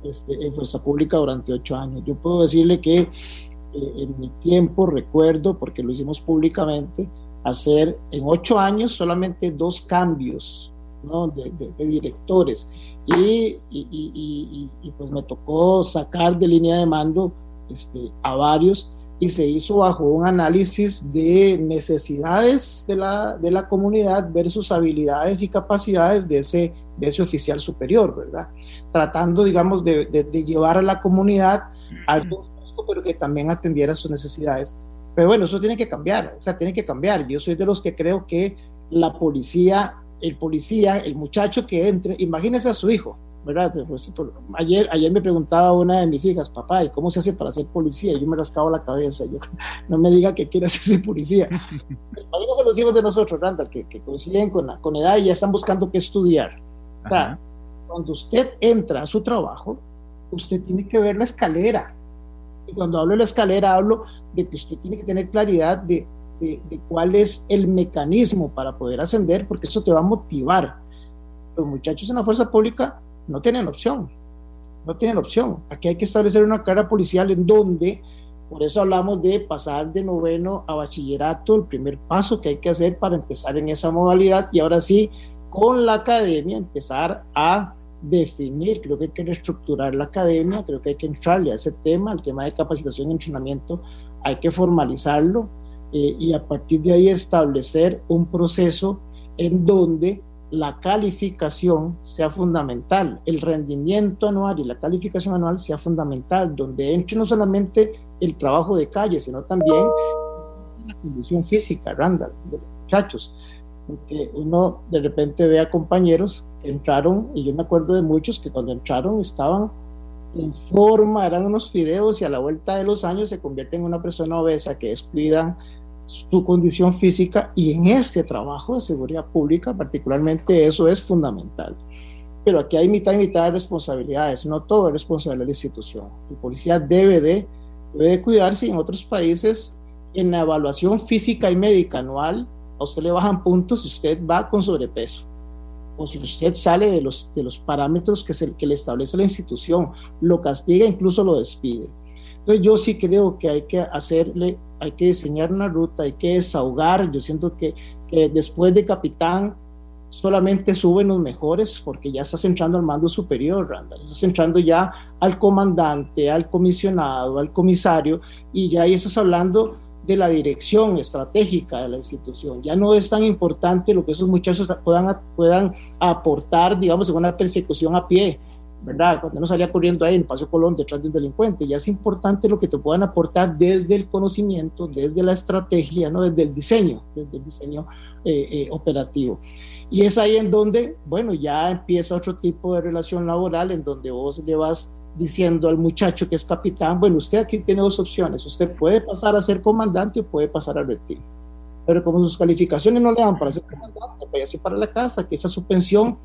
este, en Fuerza Pública durante ocho años. Yo puedo decirle que eh, en mi tiempo recuerdo, porque lo hicimos públicamente, hacer en ocho años solamente dos cambios de, directores. Y, y, pues me tocó sacar de línea de mando este, a varios y se hizo bajo un análisis de necesidades de la, de la comunidad versus habilidades y capacidades de ese, de ese oficial superior, ¿verdad? Tratando, digamos, de, de, llevar a la comunidad algo justo, pero que también atendiera sus necesidades. Pero bueno, eso tiene que cambiar, o sea, tiene que cambiar. Yo soy de los que creo que la policía el policía, el muchacho que entre, imagínese a su hijo, ¿verdad? Pues, ayer, ayer me preguntaba una de mis hijas, papá, ¿y cómo se hace para ser policía? Y yo me rascaba la cabeza, yo, no me diga que quiere ser policía. imagínese a los hijos de nosotros, Randall, que, que coinciden con, con edad y ya están buscando qué estudiar. O sea, cuando usted entra a su trabajo, usted tiene que ver la escalera. Y cuando hablo de la escalera, hablo de que usted tiene que tener claridad de de, cuál es el mecanismo para poder ascender, porque eso te va a motivar. Los muchachos en la fuerza pública no tienen opción, no tienen opción. Aquí hay que establecer una carrera policial en donde, por eso hablamos de pasar de noveno a bachillerato, el primer paso que hay que hacer para empezar en esa modalidad y ahora sí, con la academia, empezar a definir, creo que hay que reestructurar la academia, creo que hay que entrarle a ese tema, el tema de capacitación y entrenamiento, hay que formalizarlo, eh, y a partir de ahí establecer un proceso en donde la calificación sea fundamental, el rendimiento anual y la calificación anual sea fundamental, donde entre no solamente el trabajo de calle, sino también la condición física, Randall, de los muchachos. Porque uno de repente ve a compañeros que entraron, y yo me acuerdo de muchos que cuando entraron estaban en forma, eran unos fideos y a la vuelta de los años se convierten en una persona obesa que descuidan su condición física y en ese trabajo de seguridad pública particularmente eso es fundamental. Pero aquí hay mitad y mitad de responsabilidades, no todo es responsabilidad de la institución. El policía debe de, debe de cuidarse en otros países en la evaluación física y médica anual a usted le bajan puntos si usted va con sobrepeso o si usted sale de los, de los parámetros que, se, que le establece la institución, lo castiga, incluso lo despide. Entonces yo sí creo que hay que hacerle, hay que diseñar una ruta, hay que desahogar. Yo siento que, que después de capitán solamente suben los mejores porque ya estás entrando al mando superior, Randall. Estás entrando ya al comandante, al comisionado, al comisario y ya ahí estás hablando de la dirección estratégica de la institución. Ya no es tan importante lo que esos muchachos puedan, puedan aportar, digamos, en una persecución a pie ¿verdad? Cuando uno salía corriendo ahí en el Paseo Colón detrás de un delincuente, ya es importante lo que te puedan aportar desde el conocimiento, desde la estrategia, ¿no? Desde el diseño, desde el diseño eh, eh, operativo. Y es ahí en donde, bueno, ya empieza otro tipo de relación laboral en donde vos le vas diciendo al muchacho que es capitán, bueno, usted aquí tiene dos opciones, usted puede pasar a ser comandante o puede pasar a retiro. Pero como sus calificaciones no le dan para ser comandante, váyase para la casa, que esa es su pensión,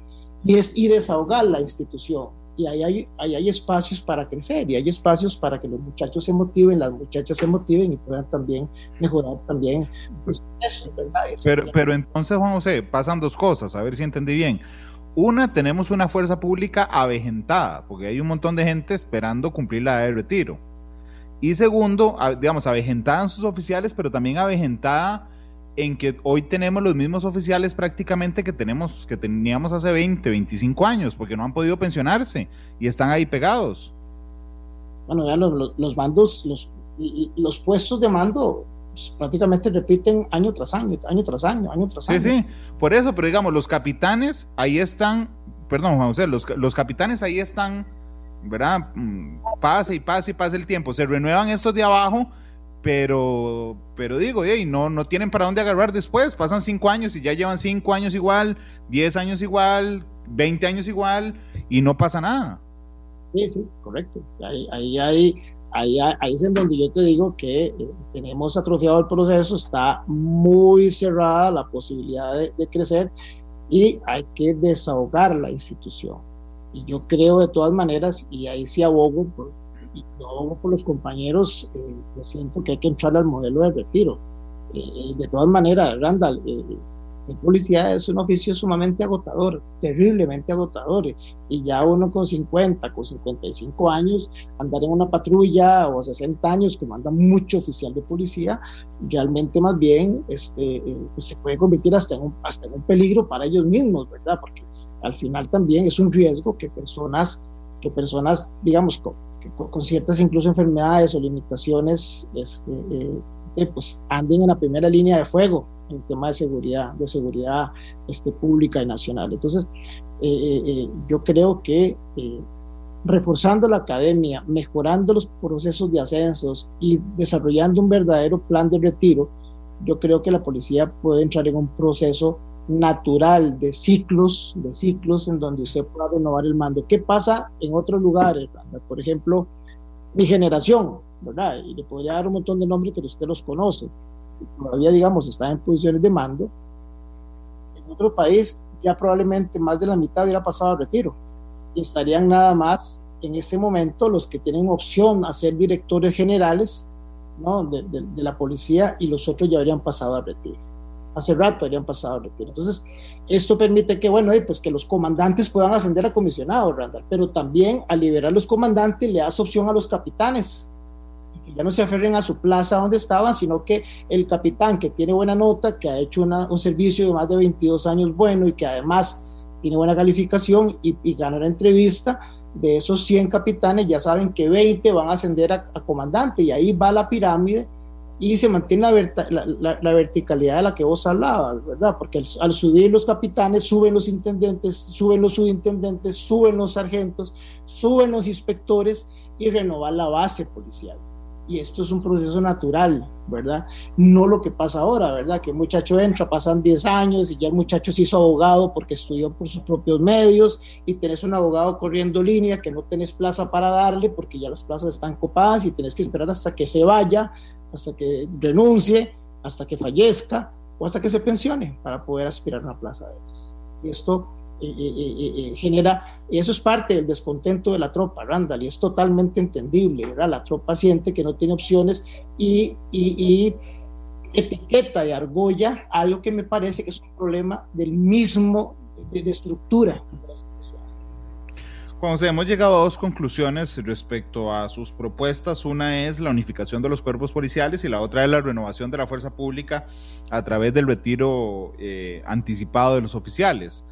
y es y desahogar la institución y ahí hay, ahí hay espacios para crecer y hay espacios para que los muchachos se motiven, las muchachas se motiven y puedan también mejorar también eso, ¿verdad? pero, pero entonces, Juan José, pasan dos cosas, a ver si entendí bien. Una, tenemos una fuerza pública avejentada, porque hay un montón de gente esperando cumplir la edad de retiro. Y segundo, digamos, avejentada en sus oficiales, pero también avejentada en que hoy tenemos los mismos oficiales prácticamente que tenemos que teníamos hace 20, 25 años, porque no han podido pensionarse y están ahí pegados. Bueno, ya los, los mandos, los, los puestos de mando pues, prácticamente repiten año tras año, año tras año, año tras año. Sí, sí, por eso, pero digamos, los capitanes ahí están, perdón, Juan José, los, los capitanes ahí están, ¿verdad? Mm, pasa y pasa y pasa el tiempo, se renuevan estos de abajo pero, pero digo, y no, no tienen para dónde agarrar después, pasan cinco años y ya llevan cinco años igual, diez años igual, veinte años igual, y no pasa nada. Sí, sí, correcto. Ahí, ahí, ahí, ahí, es en donde yo te digo que eh, tenemos atrofiado el proceso, está muy cerrada la posibilidad de, de crecer y hay que desahogar la institución. Y yo creo de todas maneras, y ahí sí abogo por, y yo por los compañeros, eh, siento que hay que entrar al modelo de retiro. Eh, de todas maneras, Randall, eh, ser policía es un oficio sumamente agotador, terriblemente agotador. Y ya uno con 50, con 55 años, andar en una patrulla o 60 años, como anda mucho oficial de policía, realmente más bien este, pues se puede convertir hasta en, un, hasta en un peligro para ellos mismos, ¿verdad? Porque al final también es un riesgo que personas, que personas digamos, con, ciertas incluso enfermedades o limitaciones este, eh, eh, pues anden en la primera línea de fuego en el tema de seguridad, de seguridad este, pública y nacional. Entonces, eh, yo creo que reforzando la academia, mejorando los procesos de ascensos y desarrollando un verdadero plan de retiro, yo creo que la policía puede entrar en un proceso natural de ciclos, de ciclos en donde usted pueda renovar el mando. ¿Qué pasa en otros lugares? Por ejemplo, mi generación, ¿verdad? Y le podría dar un montón de nombres, pero usted los conoce. Todavía, digamos, está en posiciones de mando. En otro país, ya probablemente más de la mitad hubiera pasado al retiro. Y estarían nada más en este momento los que tienen opción a ser directores generales ¿no? de, de la policía y los otros ya habrían pasado al retiro hace rato habían pasado al retiro. Entonces, esto permite que, bueno, pues que los comandantes puedan ascender a comisionados, Randall, pero también al liberar los comandantes le das opción a los capitanes, que ya no se aferren a su plaza donde estaban, sino que el capitán que tiene buena nota, que ha hecho un servicio de más de 22 años bueno y que además tiene buena calificación y, y gana la entrevista, de esos 100 capitanes ya saben que 20 van a ascender a, a comandante y ahí va la pirámide y se mantiene la, verticalidad de la que vos hablabas, ¿verdad? Porque al, subir los capitanes, suben los intendentes, suben los subintendentes, suben los sargentos, suben los inspectores y renovar la base policial. Y esto es un proceso natural, ¿verdad? No lo que pasa ahora, ¿verdad? Que un muchacho entra, pasan 10 años y ya el muchacho se hizo abogado porque estudió por sus propios medios y tenés un abogado corriendo línea que no tenés plaza para darle porque ya las plazas están copadas y tenés que esperar hasta que se vaya hasta que renuncie, hasta que fallezca o hasta que se pensione para poder aspirar a una plaza de esas. Y esto eh, eh, eh, genera, y eso es parte del descontento de la tropa, Randall, y es totalmente entendible, ¿verdad? La tropa siente que no tiene opciones y, y etiqueta de argolla algo que me parece que es un problema del mismo, de, de estructura cuando hemos llegado a dos conclusiones respecto a sus propuestas. Una es la unificación de los cuerpos policiales y la otra es la renovación de la fuerza pública a través del retiro eh, anticipado de los oficiales.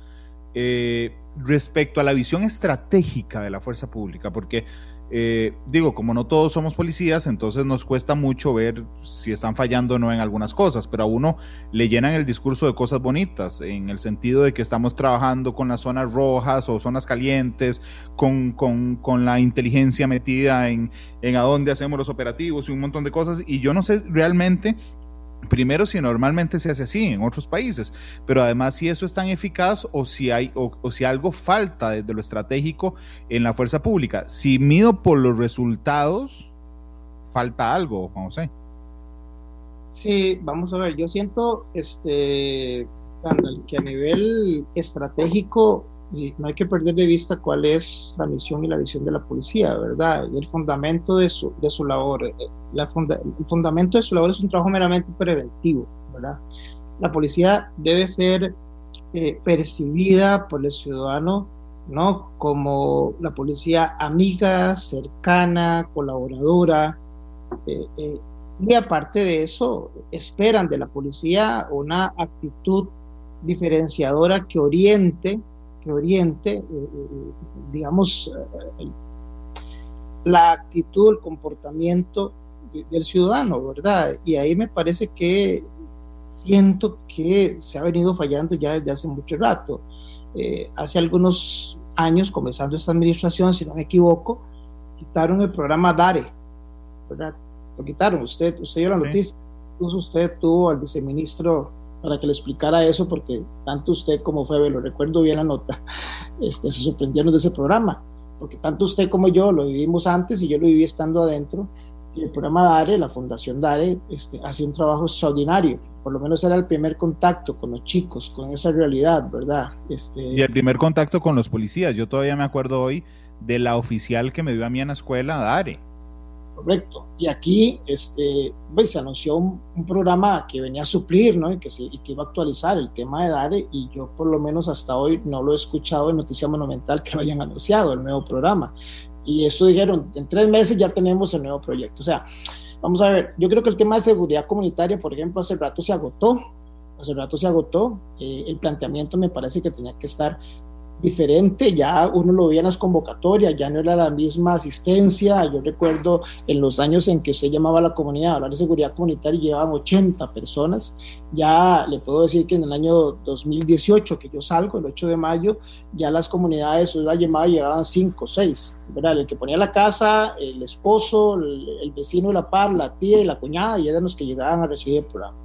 Eh, respecto a la visión estratégica de la fuerza pública, porque eh, digo, como no todos somos policías, entonces nos cuesta mucho ver si están fallando o no en algunas cosas, pero a uno le llenan el discurso de cosas bonitas, en el sentido de que estamos trabajando con las zonas rojas o zonas calientes, con, con, la inteligencia metida en, en a dónde hacemos los operativos y un montón de cosas, y yo no sé realmente Primero, si normalmente se hace así en otros países, pero además si eso es tan eficaz o si, hay, o, si algo falta desde lo estratégico en la fuerza pública. Si mido por los resultados, falta algo, Juan José. Sí, vamos a ver, yo siento este, que a nivel estratégico no hay que perder de vista cuál es la misión y la visión de la policía, ¿verdad? Y el fundamento de su, de su labor. Eh, el fundamento de su labor es un trabajo meramente preventivo, ¿verdad? La policía debe ser eh, percibida por el ciudadano, ¿no? Como la policía amiga, cercana, colaboradora. Eh, y aparte de eso, esperan de la policía una actitud diferenciadora que oriente que oriente, eh, eh, digamos, eh, la actitud, el comportamiento del ciudadano, ¿verdad? Y ahí me parece que siento que se ha venido fallando ya desde hace mucho rato. hace algunos años, comenzando esta administración, si no me equivoco, quitaron el programa DARE, ¿verdad? Lo quitaron, usted, usted dio la noticia, incluso usted tuvo al viceministro para que le explicara eso, porque tanto usted como Febe, lo recuerdo bien la nota, este, se sorprendieron de ese programa, porque tanto usted como yo lo vivimos antes y yo lo viví estando adentro, el programa DARE, la Fundación DARE, este, hacía un trabajo extraordinario, por lo menos era el primer contacto con los chicos, con esa realidad, ¿verdad? Este, y el primer contacto con los policías, yo todavía me acuerdo hoy de la oficial que me dio a mí en la escuela, DARE Correcto. Y aquí este, pues, se anunció un, programa que venía a suplir ¿no? y, que se, y que iba a actualizar el tema de DARE y yo por lo menos hasta hoy no lo he escuchado en Noticia Monumental que lo hayan anunciado, el nuevo programa. Y eso dijeron, en tres meses ya tenemos el nuevo proyecto. O sea, vamos a ver, yo creo que el tema de seguridad comunitaria, por ejemplo, hace rato se agotó, hace rato se agotó. Eh, el planteamiento me parece que tenía que estar diferente, ya uno lo veía en las convocatorias, ya no era la misma asistencia, yo recuerdo en los años en que usted llamaba a la comunidad a hablar de seguridad comunitaria llevaban 80 personas, ya le puedo decir que en el año 2018 que yo salgo, el 8 de mayo, ya las comunidades, la llamada llevaban 5 o 6, ¿verdad? El que ponía la casa, el esposo, el, vecino de la par, la tía y la cuñada, y eran los que llegaban a recibir el programa.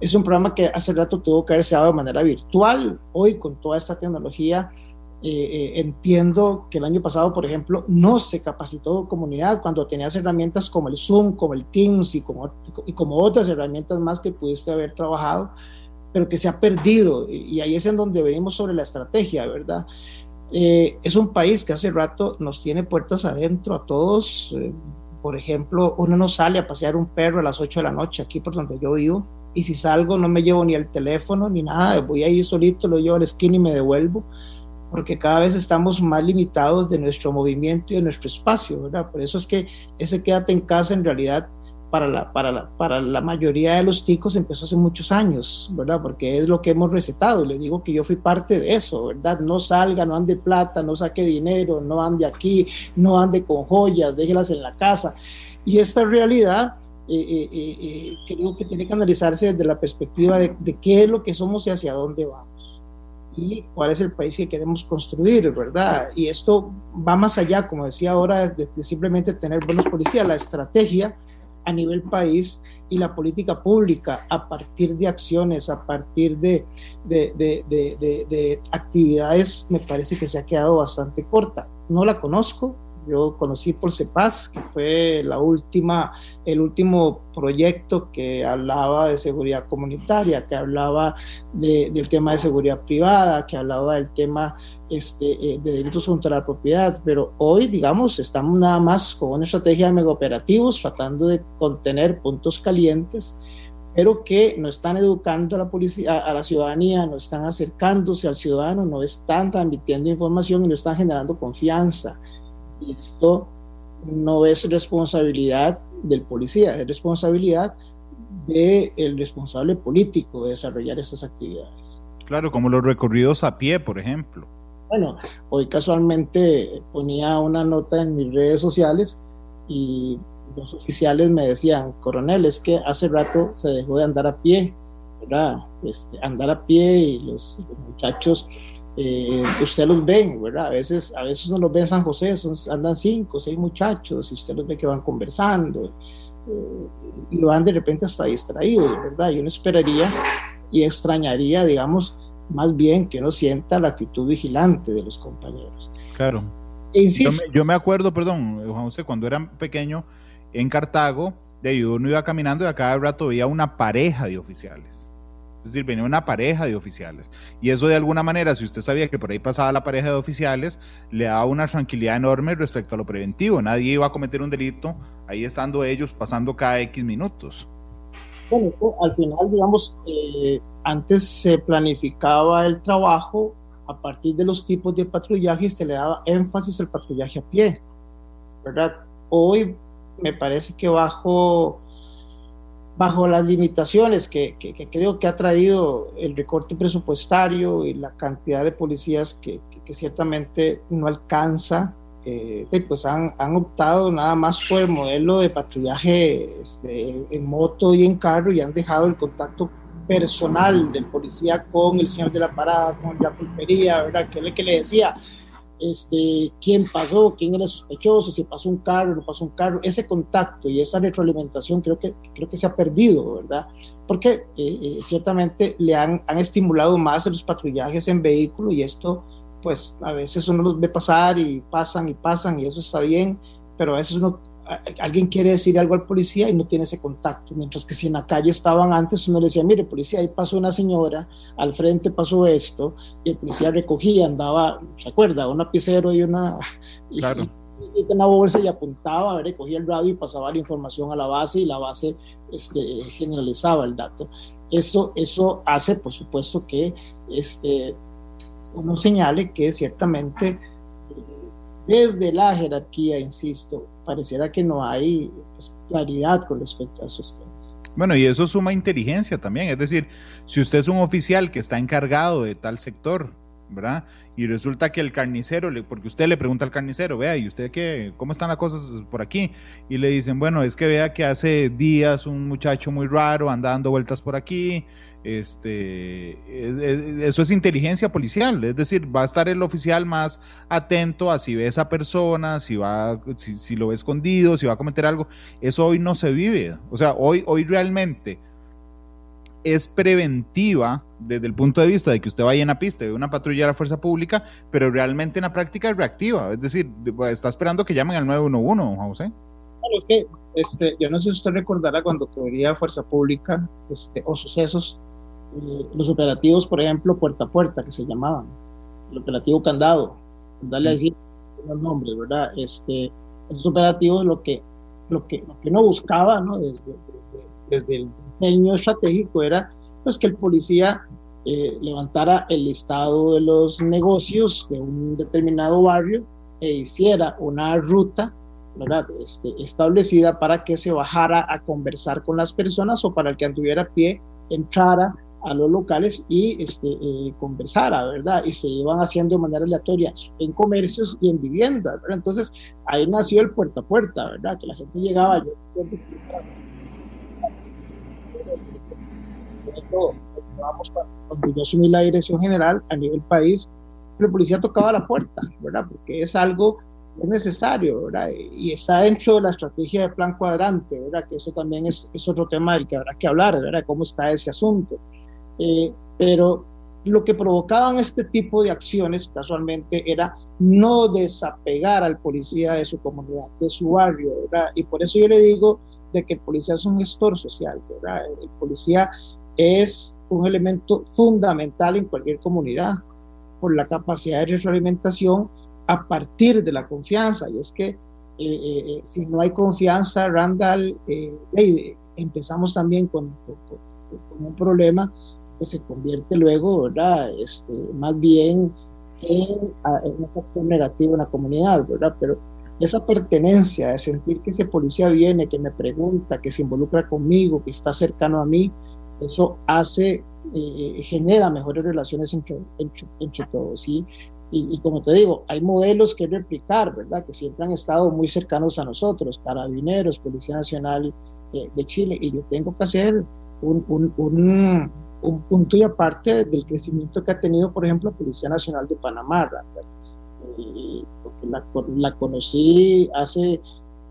Es un programa que hace rato tuvo que haberse dado de manera virtual. Hoy, con toda esta tecnología, eh, eh, entiendo que el año pasado, por ejemplo, no se capacitó comunidad cuando tenías herramientas como el Zoom, como el Teams y como, y como otras herramientas más que pudiste haber trabajado, pero que se ha perdido. Y ahí es en donde venimos sobre la estrategia, ¿verdad? Eh, es un país que hace rato nos tiene puertas adentro a todos. por ejemplo, uno no sale a pasear un perro a las 8 de la noche aquí por donde yo vivo. Y si salgo no me llevo ni el teléfono ni nada, voy ahí solito, lo llevo al skin y me devuelvo porque cada vez estamos más limitados de nuestro movimiento y de nuestro espacio, ¿verdad? Por eso es que ese quédate en casa en realidad para la, para la, para la mayoría de los ticos empezó hace muchos años, ¿verdad? Porque es lo que hemos recetado. Le digo que yo fui parte de eso, ¿verdad? No salga, no ande plata, no saque dinero, no ande aquí, no ande con joyas, déjelas en la casa. Y esta realidad eh, eh, creo que tiene que analizarse desde la perspectiva de, de, qué es lo que somos y hacia dónde vamos. Y cuál es el país que queremos construir, ¿verdad? Y esto va más allá, como decía ahora, de, de simplemente tener buenos policías. La estrategia a nivel país y la política pública a partir de acciones, a partir de, de, de, de, actividades, me parece que se ha quedado bastante corta. No la conozco, yo conocí por CEPAS, que fue la última, el último proyecto que hablaba de seguridad comunitaria, que hablaba de, del tema de seguridad privada, que hablaba del tema este, eh, de delitos contra la propiedad, pero hoy, digamos, estamos nada más con una estrategia de megaoperativos tratando de contener puntos calientes pero que no están educando a la policía, a, la ciudadanía, no están acercándose al ciudadano, no están transmitiendo información y no están generando confianza. Y esto no es responsabilidad del policía, es responsabilidad del responsable político de desarrollar esas actividades. Claro, como los recorridos a pie, por ejemplo. Bueno, hoy casualmente ponía una nota en mis redes sociales y los oficiales me decían, coronel, es que hace rato se dejó de andar a pie, ¿verdad? Este, andar a pie y los, los muchachos eh, usted los ve, ¿verdad? A veces, a veces uno los ve en San José, son, andan cinco, seis muchachos, y usted los ve que van conversando, eh, y van de repente hasta distraídos, ¿verdad? Yo no esperaría y extrañaría, digamos, más bien que uno sienta la actitud vigilante de los compañeros. Claro. E yo, me, yo, me, acuerdo, perdón, Juan José, cuando era pequeño, en Cartago, de uno iba caminando y a cada rato veía una pareja de oficiales es decir, venía una pareja de oficiales. Y eso de alguna manera, si usted sabía que por ahí pasaba la pareja de oficiales, le daba una tranquilidad enorme respecto a lo preventivo. Nadie iba a cometer un delito ahí estando ellos pasando cada X minutos. Bueno, al final, digamos, eh, antes se planificaba el trabajo a partir de los tipos de patrullaje y se le daba énfasis al patrullaje a pie, ¿verdad? Hoy me parece que bajo bajo las limitaciones que, creo que ha traído el recorte presupuestario y la cantidad de policías que, ciertamente no alcanza, eh, pues han, optado nada más por el modelo de patrullaje este, en moto y en carro y han dejado el contacto personal del policía con el señor de la parada, con la pulpería, ¿verdad? Que es lo que le decía, este, quién pasó, quién era sospechoso, si pasó un carro, no pasó un carro, ese contacto y esa retroalimentación creo que, creo que se ha perdido, ¿verdad? Porque eh, eh, ciertamente le han, han estimulado más los patrullajes en vehículo y esto, pues a veces uno los ve pasar y pasan y pasan y eso está bien, pero a veces uno alguien quiere decir algo al policía y no tiene ese contacto, mientras que si en la calle estaban antes, uno le decía, mire, policía, ahí pasó una señora, al frente pasó esto, y el policía recogía, andaba, ¿se acuerda? Un lapicero y una, claro. y, y una bolsa y apuntaba, recogía el radio y pasaba la información a la base y la base este, generalizaba el dato. Eso, eso hace, por supuesto, que este, uno señale que ciertamente desde la jerarquía, insisto, pareciera que no hay pues, claridad con respecto a esos temas. Bueno, y eso suma inteligencia también, es decir, si usted es un oficial que está encargado de tal sector, ¿verdad? Y resulta que el carnicero, porque usted le pregunta al carnicero, vea, ¿y usted qué? ¿Cómo están las cosas por aquí? Y le dicen, bueno, es que vea que hace días un muchacho muy raro anda dando vueltas por aquí, este, eso es inteligencia policial, es decir, va a estar el oficial más atento a si ve esa persona, si va, si, lo ve escondido, si va a cometer algo. Eso hoy no se vive. O sea, hoy, hoy realmente es preventiva desde el punto de vista de que usted vaya en la pista de una patrulla de la fuerza pública, pero realmente en la práctica es reactiva. Es decir, está esperando que llamen al 911, José. Bueno, es este, yo no sé si usted recordará cuando todavía Fuerza Pública este, o sucesos eh, los operativos, por ejemplo, puerta a puerta, que se llamaban, el operativo candado, darle a decir los nombres, ¿verdad? Este, esos operativos lo que, lo que, lo que no buscaba, ¿no? Desde, desde, el diseño estratégico era pues que el policía eh, levantara el listado de los negocios de un determinado barrio e hiciera una ruta ¿verdad? Este, establecida para que se bajara a conversar con las personas o para el que anduviera a pie entrara a los locales y este, eh, conversara, ¿verdad? Y se iban haciendo de manera aleatoria en comercios y en viviendas, ¿verdad? Entonces ahí nació el puerta a puerta, ¿verdad? Que la gente llegaba, yo cuando yo asumí la dirección general a nivel país, la policía tocaba la puerta, ¿verdad? Porque es algo es necesario, ¿verdad? Y está dentro de la estrategia de plan cuadrante, ¿verdad? Que eso también es, es otro tema del que habrá que hablar, ¿verdad? Cómo está ese asunto. Eh, pero lo que provocaban este tipo de acciones casualmente era no desapegar al policía de su comunidad, de su barrio, ¿verdad? Y por eso yo le digo de que el policía es un gestor social, ¿verdad? El policía es un elemento fundamental en cualquier comunidad por la capacidad de retroalimentación a partir de la confianza. Y es que eh, eh, eh, si no hay confianza, Randall, empezamos también con, un problema que se convierte luego, ¿verdad? Este, más bien en, un factor negativo en la comunidad, ¿verdad? Pero esa pertenencia, de sentir que ese policía viene, que me pregunta, que se involucra conmigo, que está cercano a mí, eso hace, genera mejores relaciones entre, entre, todos. ¿sí? Y, como te digo, hay modelos que replicar, ¿verdad? Que siempre han estado muy cercanos a nosotros, carabineros, Policía Nacional eh, de Chile, y yo tengo que hacer un, un, un, un, punto y aparte del crecimiento que ha tenido, por ejemplo, Policía Nacional de Panamá, y, porque la, la, conocí hace,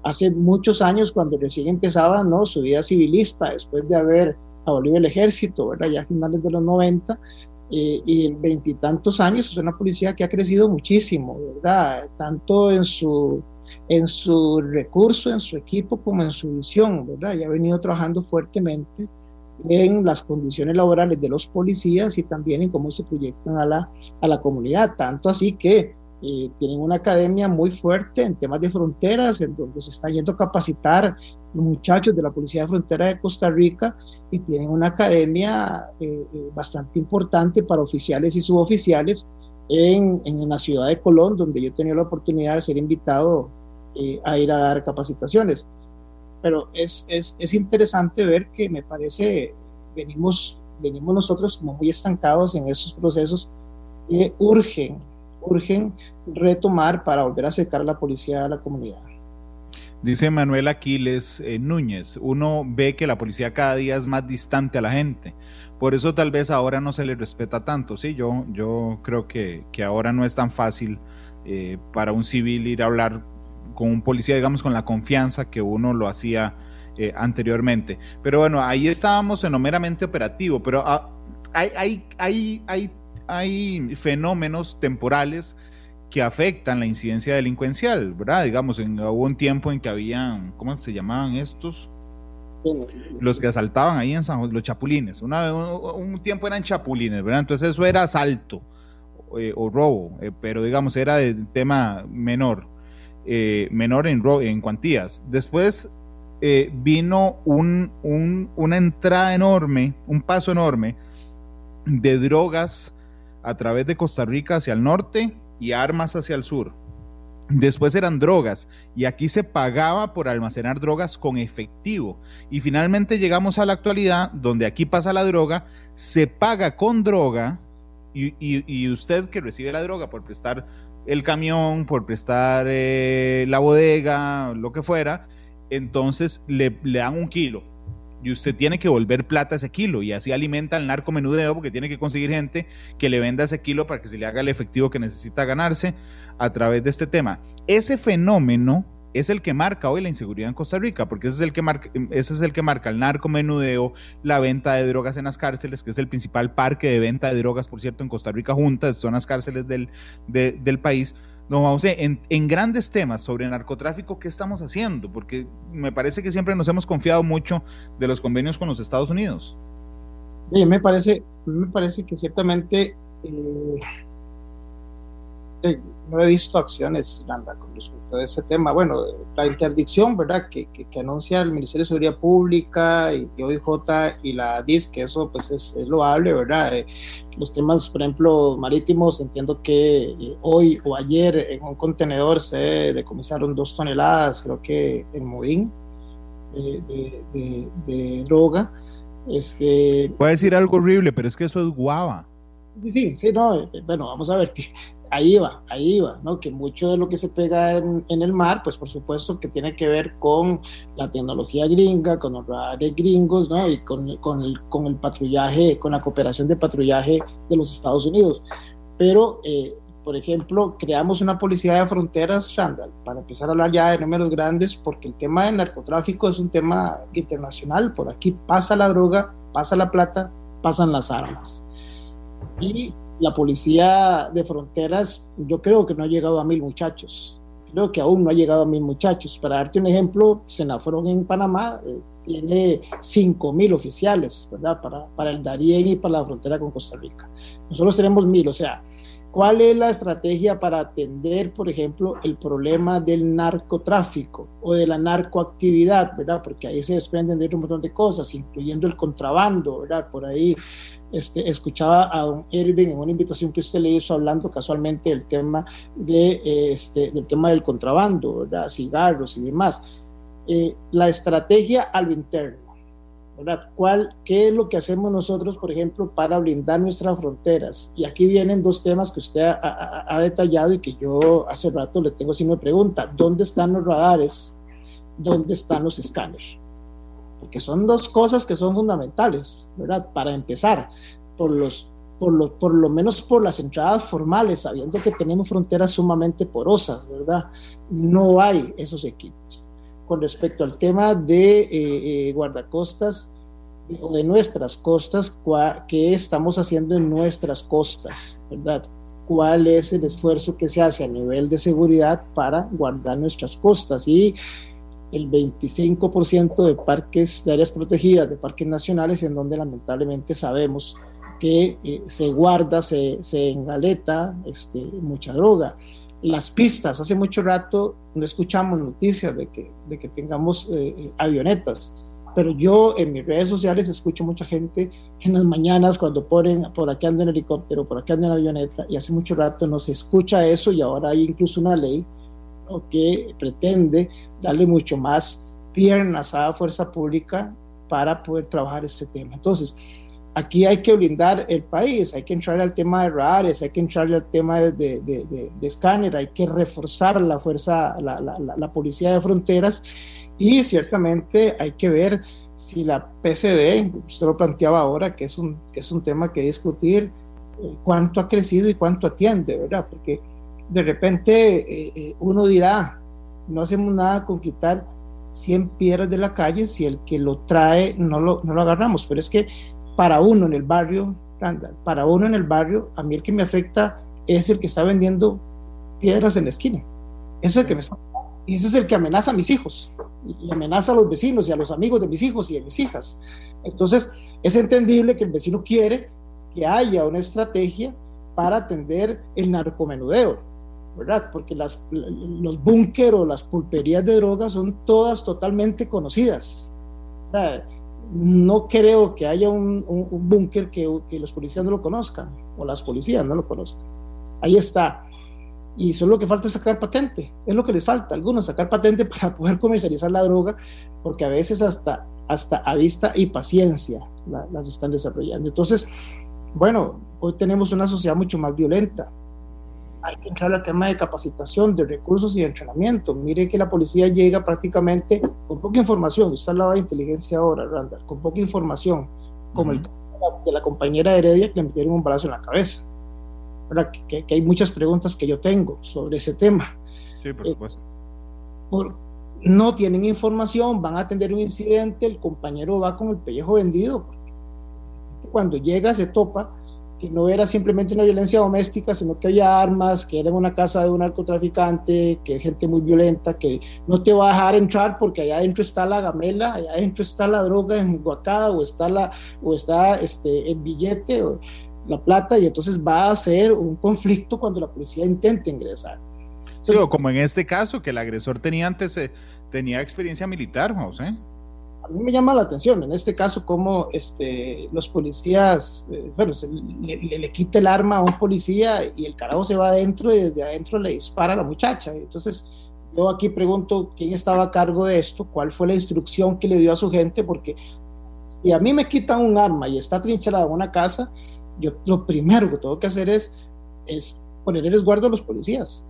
hace muchos años cuando recién empezaba ¿no? su vida civilista, después de haber abolido el ejército, ¿verdad? ya a finales de los 90, eh, y en veintitantos años es una policía que ha crecido muchísimo, ¿verdad? Tanto en su, en su recurso, en su equipo, como en su visión, ¿verdad? Y ha venido trabajando fuertemente en las condiciones laborales de los policías y también en cómo se proyectan a la, a la comunidad. Tanto así que eh, tienen una academia muy fuerte en temas de fronteras, en donde se está yendo a capacitar los muchachos de la Policía de Frontera de Costa Rica y tienen una academia eh, eh, bastante importante para oficiales y suboficiales en, en, la ciudad de Colón, donde yo he tenido la oportunidad de ser invitado a ir a dar capacitaciones. Pero es, es, es interesante ver que me parece, venimos, venimos nosotros como muy estancados en esos procesos que urgen urgen retomar para volver a acercar a la policía a la comunidad. Dice Manuel Aquiles eh, Núñez, uno ve que la policía cada día es más distante a la gente, por eso tal vez ahora no se le respeta tanto. Sí, yo, yo creo que, que ahora no es tan fácil eh, para un civil ir a hablar con un policía, digamos, con la confianza que uno lo hacía eh, anteriormente. Pero bueno, ahí estábamos en lo meramente operativo, pero ah, hay, hay, hay, hay hay fenómenos temporales que afectan la incidencia delincuencial, ¿verdad? Digamos, en, hubo un tiempo en que habían, ¿cómo se llamaban estos? Los que asaltaban ahí en San José, los chapulines. Una, un, tiempo eran chapulines, ¿verdad? Entonces eso era asalto eh, o robo, eh, pero digamos era de tema menor, eh, menor en, en cuantías. Después vino un, una entrada enorme, un paso enorme de drogas a través de Costa Rica hacia el norte y armas hacia el sur. Después eran drogas y aquí se pagaba por almacenar drogas con efectivo. Y finalmente llegamos a la actualidad donde aquí pasa la droga, se paga con droga y, usted que recibe la droga por prestar el camión, por prestar eh, la bodega, lo que fuera, entonces le, le dan un kilo y usted tiene que volver plata ese kilo y así alimenta al narcomenudeo porque tiene que conseguir gente que le venda ese kilo para que se le haga el efectivo que necesita ganarse a través de este tema. Ese fenómeno es el que marca hoy la inseguridad en Costa Rica, porque ese es el que marca, ese es el que marca el narcomenudeo, la venta de drogas en las cárceles, que es el principal parque de venta de drogas, por cierto, en Costa Rica juntas, son las cárceles del, del país Don José, en, en, grandes temas sobre narcotráfico, ¿qué estamos haciendo? Porque me parece que siempre nos hemos confiado mucho de los convenios con los Estados Unidos. Sí, me parece, me parece que ciertamente eh, eh, no he visto acciones, Landa, con respecto a ese tema. Bueno, la interdicción, ¿verdad?, que, que, anuncia el Ministerio de Seguridad Pública y, y OIJ y la DIS, que eso pues es, loable, ¿verdad? Eh, los temas, por ejemplo, marítimos, entiendo que eh, hoy o ayer en un contenedor se decomisaron dos toneladas, creo que en Morín, de, de, de, droga. Este, Puede decir algo horrible, pero es que eso es guava. Sí, sí, no, bueno, vamos a ver, ahí va, ahí va, ¿no? Que mucho de lo que se pega en, el mar, pues por supuesto que tiene que ver con la tecnología gringa, con los radares gringos, ¿no? Y con, el, con el patrullaje, con la cooperación de patrullaje de los Estados Unidos. Pero, eh, por ejemplo, creamos una policía de fronteras, Randall, para empezar a hablar ya de números grandes, porque el tema del narcotráfico es un tema internacional. Por aquí pasa la droga, pasa la plata, pasan las armas. Y la policía de fronteras, yo creo que no ha llegado a mil muchachos. Creo que aún no ha llegado a mil muchachos. Para darte un ejemplo, Senafrón en Panamá eh, tiene cinco mil oficiales, ¿verdad? Para, para el Darién y para la frontera con Costa Rica. Nosotros tenemos mil, o sea, ¿Cuál es la estrategia para atender, por ejemplo, el problema del narcotráfico o de la narcoactividad, verdad? Porque ahí se desprenden de un montón de cosas, incluyendo el contrabando, ¿verdad? Por ahí este, escuchaba a don Irving en una invitación que usted le hizo hablando casualmente del tema, de, este, del, tema del contrabando, ¿verdad? cigarros y demás. Eh, la estrategia a lo interno. ¿Verdad? ¿Cuál, ¿Qué es lo que hacemos nosotros, por ejemplo, para blindar nuestras fronteras? Y aquí vienen dos temas que usted ha, detallado y que yo hace rato le tengo así una pregunta. ¿Dónde están los radares? ¿Dónde están los escáneres? porque son dos cosas que son fundamentales, ¿verdad? Para empezar, por, los, por, lo, por lo menos por las entradas formales, sabiendo que tenemos fronteras sumamente porosas, ¿verdad? No hay esos equipos. Con respecto al tema de eh, eh, guardacostas, o de nuestras costas, ¿qué estamos haciendo en nuestras costas, verdad? ¿Cuál es el esfuerzo que se hace a nivel de seguridad para guardar nuestras costas? Y el 25% de parques, de áreas protegidas, de parques nacionales, en donde lamentablemente sabemos que eh, se guarda, se, se engaleta este, mucha droga. Las pistas, hace mucho rato no escuchamos noticias de que, de que tengamos eh, eh, avionetas, pero yo en mis redes sociales escucho mucha gente en las mañanas cuando ponen por aquí ando en helicóptero, por aquí ando en avioneta, y hace mucho rato no se escucha eso y ahora hay incluso una ley que pretende darle mucho más piernas a la fuerza pública para poder trabajar este tema. Entonces, aquí hay que blindar el país, hay que entrar al tema de radares, hay que entrar al tema de, de, escáner, hay que reforzar la fuerza, la, la, policía de fronteras y ciertamente hay que ver si la PCD, usted lo planteaba ahora, que es un, que es un tema que discutir, eh, cuánto ha crecido y cuánto atiende, ¿verdad? Porque de repente eh, eh, uno dirá, no hacemos nada con quitar 100 piedras de la calle si el que lo trae no lo, no lo agarramos, pero es que para uno en el barrio, para uno en el barrio, a mí el que me afecta es el que está vendiendo piedras en la esquina. Ese es el que me y ese es el que amenaza a mis hijos y amenaza a los vecinos y a los amigos de mis hijos y de mis hijas. Entonces, es entendible que el vecino quiere que haya una estrategia para atender el narcomenudeo. ¿verdad? Porque los búnker o las pulperías de drogas son todas totalmente conocidas. No creo que haya un, búnker que, los policías no lo conozcan o las policías no lo conozcan. Ahí está. Y solo que falta es sacar patente. Es lo que les falta a algunos, sacar patente para poder comercializar la droga, porque a veces hasta, hasta a vista y paciencia las están desarrollando. Entonces, bueno, hoy tenemos una sociedad mucho más violenta, hay que entrar al tema de capacitación, de recursos y de entrenamiento. Mire que la policía llega prácticamente con poca información. Usted hablaba de inteligencia ahora, Randall, con poca información, como el de la compañera Heredia que le metieron un balazo en la cabeza. Que, que, hay muchas preguntas que yo tengo sobre ese tema. Sí, por eh, supuesto. no tienen información, van a atender un incidente, el compañero va con el pellejo vendido. Cuando llega se topa que no era simplemente una violencia doméstica, sino que había armas, que era una casa de un narcotraficante, que es gente muy violenta, que no te va a dejar entrar porque allá adentro está la gamela, allá adentro está la droga enguacada o está, la, o está este, el billete o la plata y entonces va a ser un conflicto cuando la policía intente ingresar. sí, o como en este caso, que el agresor tenía antes, eh, tenía experiencia militar, José a mí me llama la atención en este caso cómo este, los policías, eh, bueno, le, le, quita el arma a un policía y el carajo se va adentro y desde adentro le dispara a la muchacha. Entonces, yo aquí pregunto quién estaba a cargo de esto, cuál fue la instrucción que le dio a su gente, porque si a mí me quitan un arma y está trincherada en una casa, yo lo primero que tengo que hacer es, es poner el resguardo a los policías.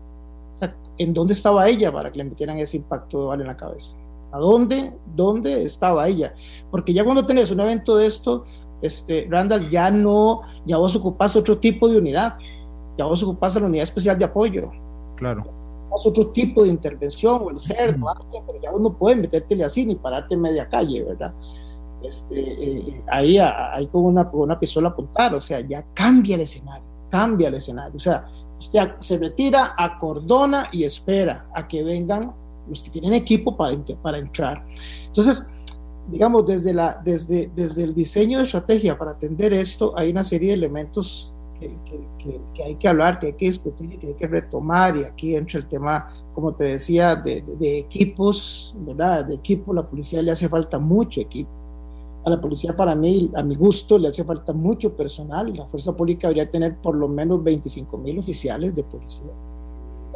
O sea, ¿en dónde estaba ella para que le metieran ese impacto de en la cabeza? ¿A dónde, dónde estaba ella? Porque ya cuando tenés un evento de esto, este, Randall, ya no, ya vos ocupás otro tipo de unidad, ya vos ocupás la unidad especial de apoyo. Claro. Es otro tipo de intervención, o el cerdo, pero ya vos no puedes metértele así ni pararte en media calle, ¿verdad? Este, eh, ahí, ahí con una, con una pistola apuntar, o sea, ya cambia el escenario, cambia el escenario, o sea, usted se retira, acordona y espera a que vengan los que tienen equipo para, para entrar. Entonces, digamos, desde, la, desde, desde el diseño de estrategia para atender esto, hay una serie de elementos que, que, que, hay que hablar, que hay que discutir y que hay que retomar. Y aquí entra el tema, como te decía, de, de, equipos, ¿verdad? De equipo, la policía le hace falta mucho equipo. A la policía, para mí, a mi gusto, le hace falta mucho personal. La fuerza pública debería tener por lo menos 25 mil oficiales de policía.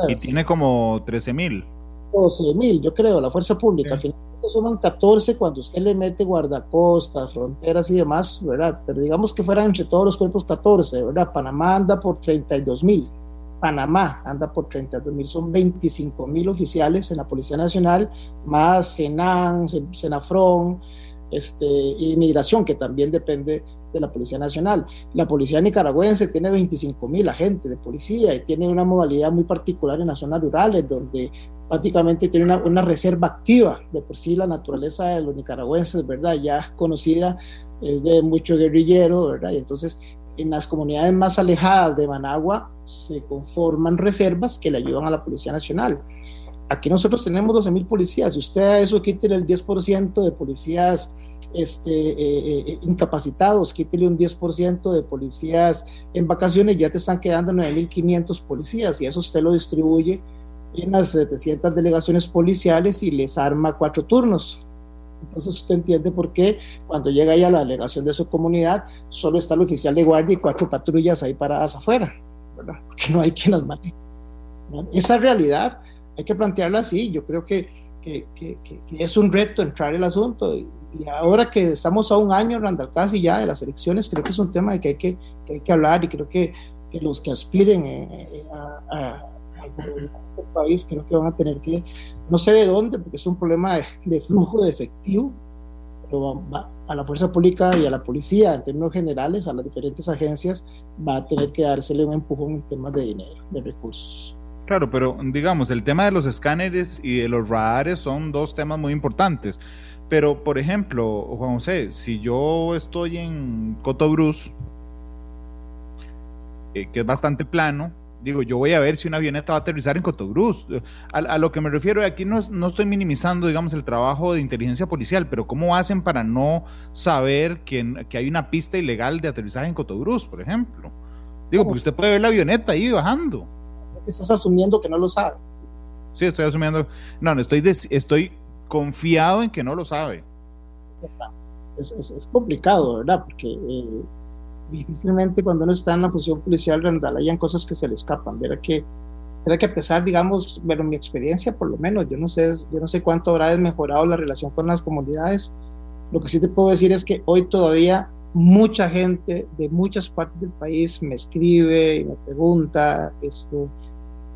Y tiene como 13 mil. 12 mil, yo creo, la fuerza pública. Al final suman 14 cuando usted le mete guardacostas, fronteras y demás, ¿verdad? Pero digamos que fueran entre todos los cuerpos 14, ¿verdad? Panamá anda por 32 mil. Panamá anda por 32 mil, son 25 mil oficiales en la Policía Nacional, más Senan, Senafron, este, inmigración, que también depende de la Policía Nacional. La Policía Nicaragüense tiene 25 mil agentes de policía y tiene una modalidad muy particular en las zonas rurales, donde prácticamente tiene una, reserva activa. De por sí la naturaleza de los nicaragüenses, ¿verdad? Ya es conocida, es de mucho guerrillero, ¿verdad? Y entonces en las comunidades más alejadas de Managua se conforman reservas que le ayudan a la Policía Nacional. Aquí nosotros tenemos 12.000 policías. Si usted a eso quítele el 10% de policías este, eh, eh, incapacitados, quítele un 10% de policías en vacaciones, ya te están quedando 9.500 policías y eso usted lo distribuye en las 700 delegaciones policiales y les arma cuatro turnos. Entonces usted entiende por qué cuando llega ahí a la delegación de su comunidad solo está el oficial de guardia y cuatro patrullas ahí paradas afuera, ¿verdad? Porque no hay quien las maneje. Esa realidad hay que plantearla así. Yo creo que, que, que, que es un reto entrar el asunto y, y, ahora que estamos a un año, Randall, casi ya de las elecciones, creo que es un tema de que hay que, hay que hablar y creo que, los que aspiren eh, eh, a, a este país, que van a tener que, no sé de dónde, porque es un problema de, flujo de efectivo, pero va, a la fuerza pública y a la policía, en términos generales, a las diferentes agencias, va a tener que dársele un empujón en temas de dinero, de recursos. Claro, pero digamos, el tema de los escáneres y de los radares son dos temas muy importantes. Pero, por ejemplo, Juan José, si yo estoy en Cotobruz, eh, que es bastante plano, digo, yo voy a ver si una avioneta va a aterrizar en Cotobruz. A, lo que me refiero, aquí no, no, estoy minimizando, digamos, el trabajo de inteligencia policial, pero ¿cómo hacen para no saber que, que hay una pista ilegal de aterrizaje en Cotobruz, por ejemplo? Digo, porque usted puede ver la avioneta ahí bajando. Estás asumiendo que no lo sabe. Sí, estoy asumiendo. No, no, estoy, estoy confiado en que no lo sabe. Es, es, es complicado, ¿verdad? Porque... Eh difícilmente cuando uno está en la función policial hayan cosas que se le escapan. Verá que, verá que a pesar, digamos, bueno, mi experiencia por lo menos, yo no sé, yo no sé cuánto habrá mejorado la relación con las comunidades. Lo que sí te puedo decir es que hoy todavía mucha gente de muchas partes del país me escribe y me pregunta, esto,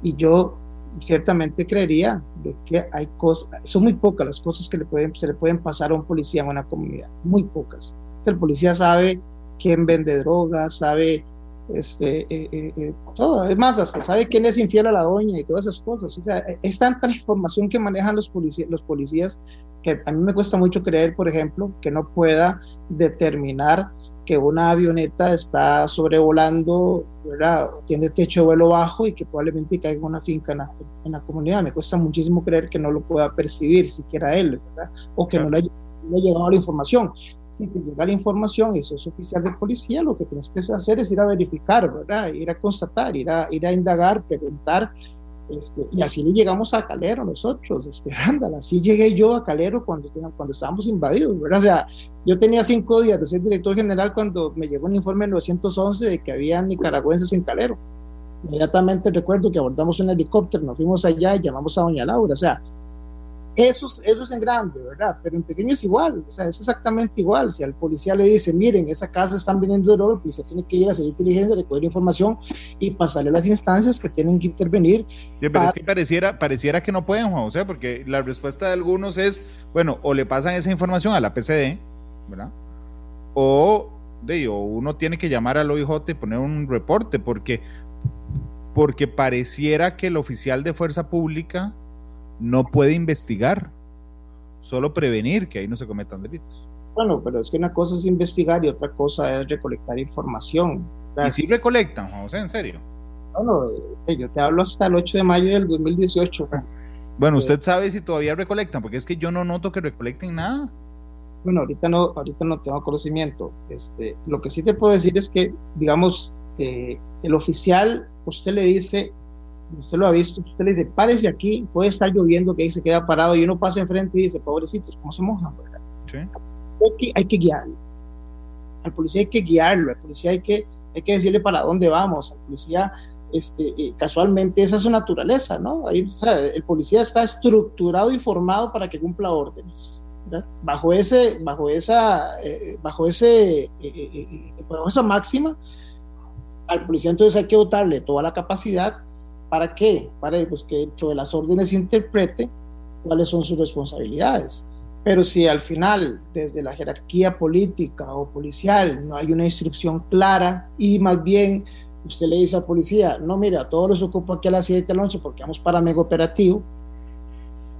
y yo ciertamente creería de que hay cosas, son muy pocas las cosas que le pueden, se le pueden pasar a un policía en una comunidad, muy pocas. El policía sabe quién vende drogas, sabe este, eh, eh, eh, todo, es más, hasta sabe quién es infiel a la doña y todas esas cosas. O sea, es tanta información que manejan los, policías, los policías que a mí me cuesta mucho creer, por ejemplo, que no pueda determinar que una avioneta está sobrevolando, ¿verdad? tiene techo de vuelo bajo y que probablemente caiga en una finca en la, en la, comunidad. Me cuesta muchísimo creer que no lo pueda percibir siquiera él, ¿verdad? o que no le haya no ha llegado la información. Si te llega la información y sos oficial de policía, lo que tienes que hacer es ir a verificar, ¿verdad? Ir a constatar, ir a, ir a indagar, preguntar. Este, y así le llegamos a Calero nosotros, este, Randall, así llegué yo a Calero cuando, cuando estábamos invadidos, ¿verdad? O sea, yo tenía cinco días de ser director general cuando me llegó un informe en 911 de que había nicaragüenses en Calero. Inmediatamente recuerdo que abordamos un helicóptero, nos fuimos allá y llamamos a Doña Laura, o sea, Eso, eso es en grande, ¿verdad? Pero en pequeño es igual, o sea, es exactamente igual. Si al policía le dice, miren, esa casa están vendiendo droga, el policía tiene que ir a hacer inteligencia, recoger información y pasarle a las instancias que tienen que intervenir. pero es que pareciera, pareciera que no pueden, Juan José, porque la respuesta de algunos es, bueno, o le pasan esa información a la PCD, ¿verdad? O, de, o uno tiene que llamar al OIJ y poner un reporte, porque, porque pareciera que el oficial de fuerza pública no puede investigar, solo prevenir que ahí no se cometan delitos. Bueno, pero es que una cosa es investigar y otra cosa es recolectar información. ¿Y si recolectan, José, en serio? Bueno, eh, yo te hablo hasta el 8 de mayo del 2018. Bueno, usted sabe si todavía recolectan, porque es que yo no noto que recolecten nada. Bueno, ahorita no, ahorita no tengo conocimiento. Este, lo que sí te puedo decir es que, digamos, eh, el oficial, usted le dice, usted lo ha visto, usted le dice, párese aquí, puede estar lloviendo, que ahí se queda parado y uno pasa enfrente y dice, pobrecitos, ¿cómo se mojan? Sí. Hay, que, hay que guiarlo. Al policía hay que guiarlo, al policía hay que, hay que decirle para dónde vamos, al policía, este, eh, casualmente esa es su naturaleza, ¿no? Ahí, el policía está estructurado y formado para que cumpla órdenes. Bajo ese, bajo esa, eh, bajo ese, eh, bajo esa máxima, al policía entonces hay que dotarle toda la capacidad ¿Para qué? Para pues, que dentro de las órdenes interprete cuáles son sus responsabilidades. Pero si al final, desde la jerarquía política o policial, no hay una instrucción clara y más bien usted le dice al policía, no, mira, todos los ocupo aquí a las 7 de la noche porque vamos para mega operativo,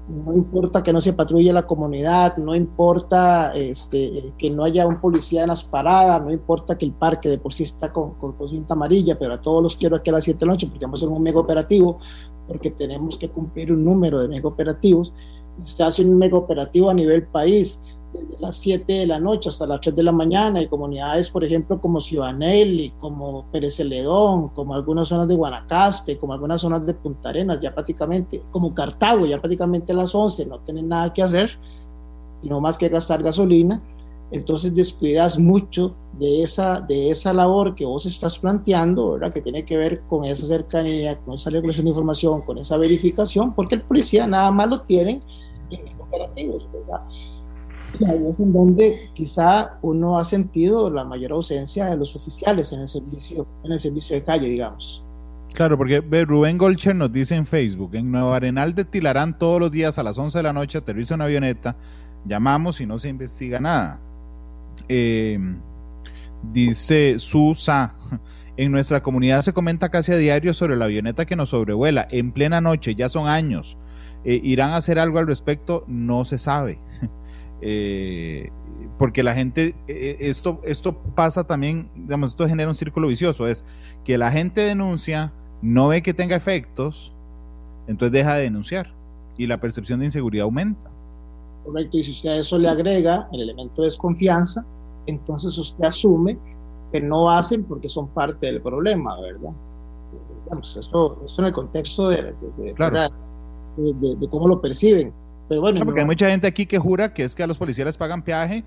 no importa que no se patrulle la comunidad, no importa este, que no haya un policía en las paradas, no importa que el parque de por sí está con, con, cinta amarilla, pero a todos los quiero aquí a las 7 de la noche porque vamos a hacer un mega operativo, porque tenemos que cumplir un número de mega operativos. Usted hace un mega operativo a nivel país, desde las 7 de la noche hasta las 3 de la mañana y comunidades, por ejemplo, como Ciudanelli, como Pérez Celedón, como algunas zonas de Guanacaste, como algunas zonas de Punta Arenas, ya prácticamente, como Cartago, ya prácticamente a las 11 no tienen nada que hacer, y no más que gastar gasolina, entonces descuidas mucho de esa, de esa labor que vos estás planteando, ¿verdad? que tiene que ver con esa cercanía, con esa regulación de información, con esa verificación, porque el policía nada más lo tienen en operativos, ¿verdad? Ahí es en donde quizá uno ha sentido la mayor ausencia de los oficiales en el servicio, en el servicio de calle, digamos. Claro, porque Rubén Golcher nos dice en Facebook, en Nueva Arenal de Tilarán todos los días a las 11 de la noche aterriza una avioneta, llamamos y no se investiga nada. Eh, dice Susa, en nuestra comunidad se comenta casi a diario sobre la avioneta que nos sobrevuela en plena noche, ya son años. Eh, ¿Irán a hacer algo al respecto? No se sabe. Eh, porque la gente, eh, esto, esto pasa también, digamos, esto genera un círculo vicioso, es que la gente denuncia, no ve que tenga efectos, entonces deja de denunciar y la percepción de inseguridad aumenta. Correcto, y si usted a eso le agrega el elemento de desconfianza, entonces usted asume que no hacen porque son parte del problema, ¿verdad? Digamos, eso, en el contexto de, de cómo lo perciben porque hay mucha gente aquí que jura que es que a los policías les pagan peaje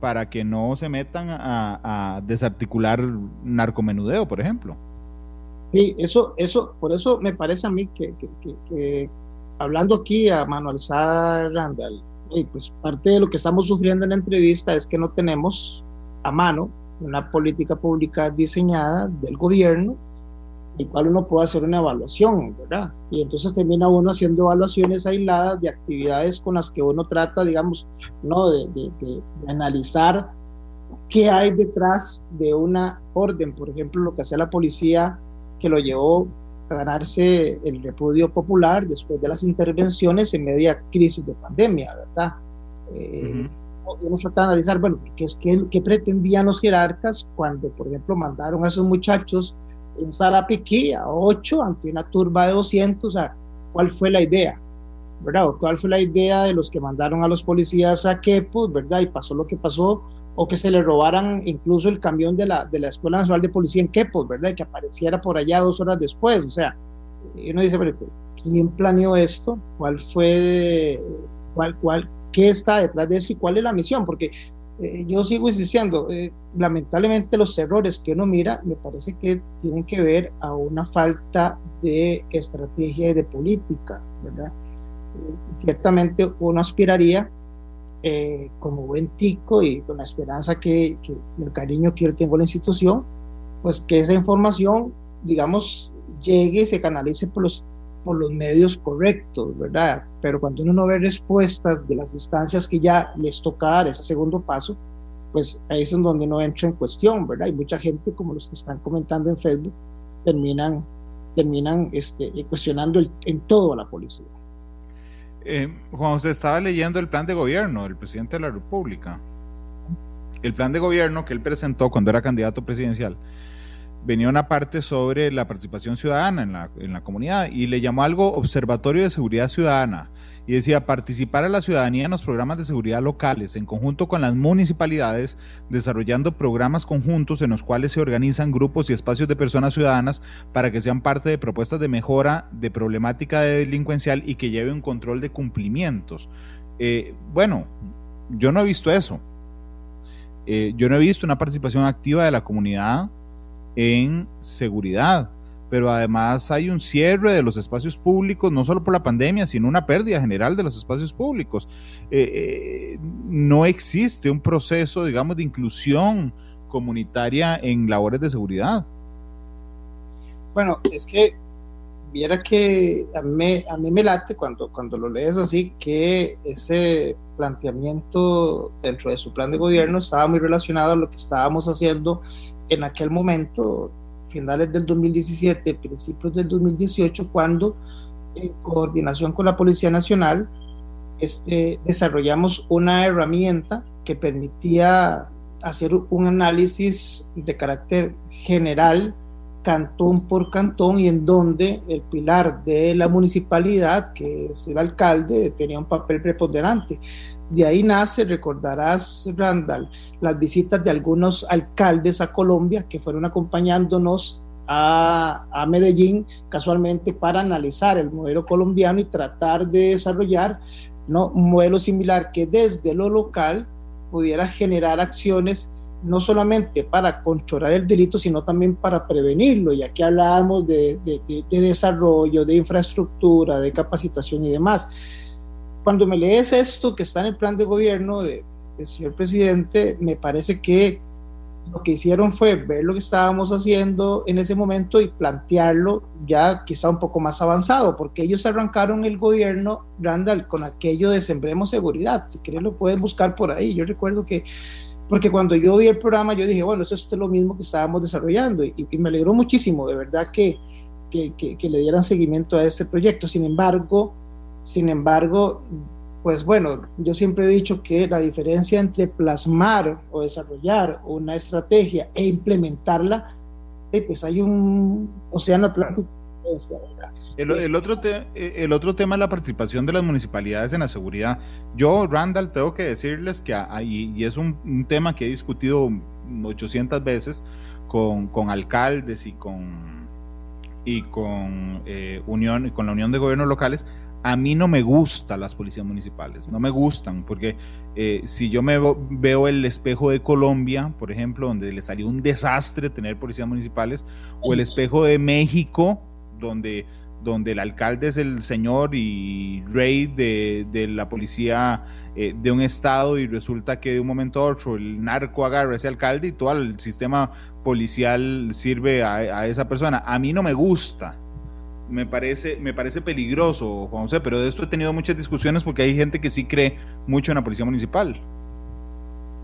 para que no se metan a, desarticular narcomenudeo, por ejemplo. Sí, eso, eso, por eso me parece a mí que, hablando aquí a mano alzada, Randall, pues parte de lo que estamos sufriendo en la entrevista es que no tenemos a mano una política pública diseñada del gobierno el cual uno puede hacer una evaluación, ¿verdad? Y entonces termina uno haciendo evaluaciones aisladas de actividades con las que uno trata, digamos, ¿no? De, de, analizar qué hay detrás de una orden, por ejemplo, lo que hacía la policía que lo llevó a ganarse el repudio popular después de las intervenciones en media crisis de pandemia, ¿verdad? Eh, Uno trata de analizar, bueno, ¿qué, es, qué, qué pretendían los jerarcas cuando, por ejemplo, mandaron a esos muchachos en Sarapiquí a 8 ante una turba de 200, o sea, ¿cuál fue la idea? ¿Verdad? ¿Cuál fue la idea de los que mandaron a los policías a Quepos, ¿verdad? Y pasó lo que pasó, o que se le robaran incluso el camión de la, de la Escuela Nacional de Policía en Quepos, ¿verdad? Y que apareciera por allá dos horas después, o sea, uno dice, pero ¿quién planeó esto? ¿Cuál fue, cuál, cuál, qué está detrás de eso y cuál es la misión? Porque eh, yo sigo insistiendo, eh, lamentablemente los errores que uno mira me parece que tienen que ver a una falta de estrategia y de política, ¿verdad? ciertamente uno aspiraría eh, como buen tico y con la esperanza que, que, el cariño que yo tengo a la institución, pues que esa información, digamos, llegue y se canalice por los, por los medios correctos, ¿verdad? Pero cuando uno no ve respuestas de las instancias que ya les toca dar ese segundo paso, pues ahí es donde uno entra en cuestión, ¿verdad? Y mucha gente, como los que están comentando en Facebook, terminan, terminan este, cuestionando el, en todo a la policía. Eh, Juan, usted estaba leyendo el plan de gobierno del presidente de la República. El plan de gobierno que él presentó cuando era candidato presidencial venía una parte sobre la participación ciudadana en la, en la comunidad y le llamó algo Observatorio de Seguridad Ciudadana y decía participar a la ciudadanía en los programas de seguridad locales en conjunto con las municipalidades, desarrollando programas conjuntos en los cuales se organizan grupos y espacios de personas ciudadanas para que sean parte de propuestas de mejora de problemática de delincuencial y que lleve un control de cumplimientos. Eh, bueno, yo no he visto eso. Eh, yo no he visto una participación activa de la comunidad en seguridad pero además hay un cierre de los espacios públicos, no solo por la pandemia, sino una pérdida general de los espacios públicos. Eh, eh, no existe un proceso, digamos, de inclusión comunitaria en labores de seguridad. Bueno, es que viera que a mí, a mí me late cuando, cuando lo lees así, que ese planteamiento dentro de su plan de gobierno estaba muy relacionado a lo que estábamos haciendo en aquel momento finales del 2017, principios del 2018, cuando en coordinación con la Policía Nacional este, desarrollamos una herramienta que permitía hacer un análisis de carácter general cantón por cantón y en donde el pilar de la municipalidad, que es el alcalde, tenía un papel preponderante. De ahí nace, recordarás, Randall, las visitas de algunos alcaldes a Colombia que fueron acompañándonos a, a, Medellín casualmente para analizar el modelo colombiano y tratar de desarrollar ¿no? un modelo similar que desde lo local pudiera generar acciones no solamente para controlar el delito, sino también para prevenirlo. Y aquí hablábamos de, de, de desarrollo, de infraestructura, de capacitación y demás cuando me lees esto que está en el plan de gobierno del de señor presidente, me parece que lo que hicieron fue ver lo que estábamos haciendo en ese momento y plantearlo ya quizá un poco más avanzado, porque ellos arrancaron el gobierno, Randall, con aquello de Sembremos Seguridad. Si quieres lo puedes buscar por ahí. Yo recuerdo que, porque cuando yo vi el programa, yo dije, bueno, esto es lo mismo que estábamos desarrollando y, y me alegró muchísimo, de verdad, que, que, que, que le dieran seguimiento a este proyecto. Sin embargo, sin embargo, pues bueno, yo siempre he dicho que la diferencia entre plasmar o desarrollar una estrategia e implementarla, eh, pues hay un océano Atlántico. El, el, otro eh, el otro tema es la participación de las municipalidades en la seguridad. Yo, Randall, tengo que decirles que hay, y es un, un tema que he discutido 800 veces con, con alcaldes y con, y con, eh, unión, con la Unión de Gobiernos Locales, a mí no me gustan las policías municipales, no me gustan, porque eh, si yo me veo el espejo de Colombia, por ejemplo, donde le salió un desastre tener policías municipales, o el espejo de México, donde, donde el alcalde es el señor y rey de, de la policía eh, de un estado y resulta que de un momento a otro el narco agarra a ese alcalde y todo el sistema policial sirve a, a esa persona. A mí no me gusta me parece, me parece peligroso, Juan José, pero de esto he tenido muchas discusiones porque hay gente que sí cree mucho en la policía municipal.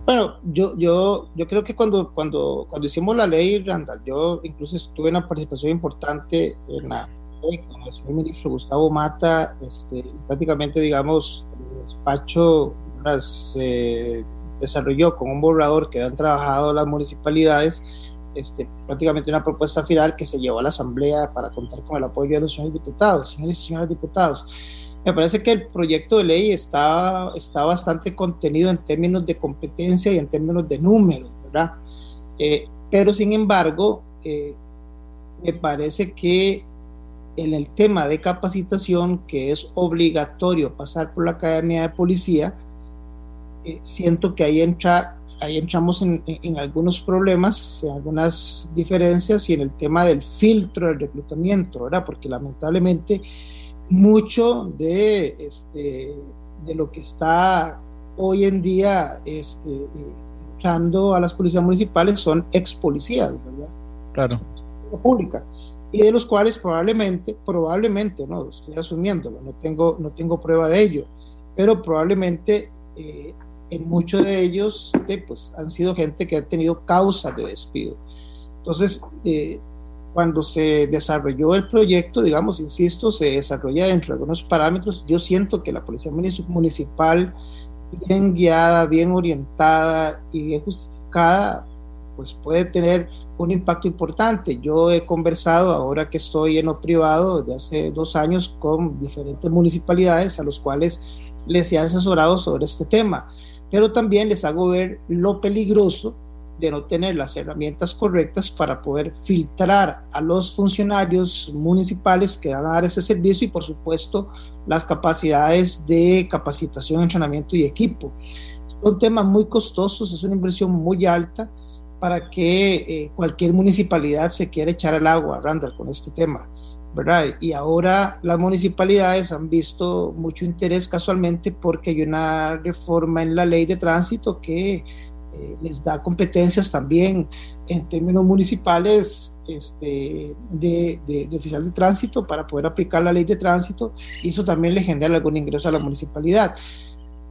Bueno, yo, yo, yo creo que cuando, cuando, cuando hicimos la ley, Randall, yo incluso estuve en una participación importante en la con el señor ministro Gustavo Mata, este, prácticamente, digamos, el despacho se desarrolló con un borrador que han trabajado las municipalidades este, prácticamente una propuesta final que se llevó a la Asamblea para contar con el apoyo de los señores diputados, señores y señoras diputados. Me parece que el proyecto de ley está, está bastante contenido en términos de competencia y en términos de números, ¿verdad? Eh, pero sin embargo, eh, me parece que en el tema de capacitación, que es obligatorio pasar por la Academia de Policía, eh, siento que ahí entra ahí entramos en, en, algunos problemas, en algunas diferencias y en el tema del filtro del reclutamiento, ¿verdad? Porque lamentablemente mucho de, este, de lo que está hoy en día este, usando a las policías municipales son ex policías, ¿verdad? Claro. Pública. Y de los cuales probablemente, probablemente, no, estoy asumiéndolo, no tengo, no tengo prueba de ello, pero probablemente eh, en muchos de ellos eh, pues, han sido gente que ha tenido causas de despido. Entonces, eh, cuando se desarrolló el proyecto, digamos, insisto, se desarrolla dentro de algunos parámetros. Yo siento que la Policía Municipal, bien guiada, bien orientada y bien justificada, pues puede tener un impacto importante. Yo he conversado ahora que estoy en lo privado desde hace dos años con diferentes municipalidades a los cuales les he asesorado sobre este tema, pero también les hago ver lo peligroso de no tener las herramientas correctas para poder filtrar a los funcionarios municipales que van a dar ese servicio y por supuesto las capacidades de capacitación, entrenamiento y equipo. Son temas muy costosos, es una inversión muy alta para que eh, cualquier municipalidad se quiera echar al agua, Randall, con este tema. Y ahora las municipalidades han visto mucho interés casualmente porque hay una reforma en la ley de tránsito que eh, les da competencias también en términos municipales este, de, de, de, oficial de tránsito para poder aplicar la ley de tránsito y eso también le genera algún ingreso a la municipalidad.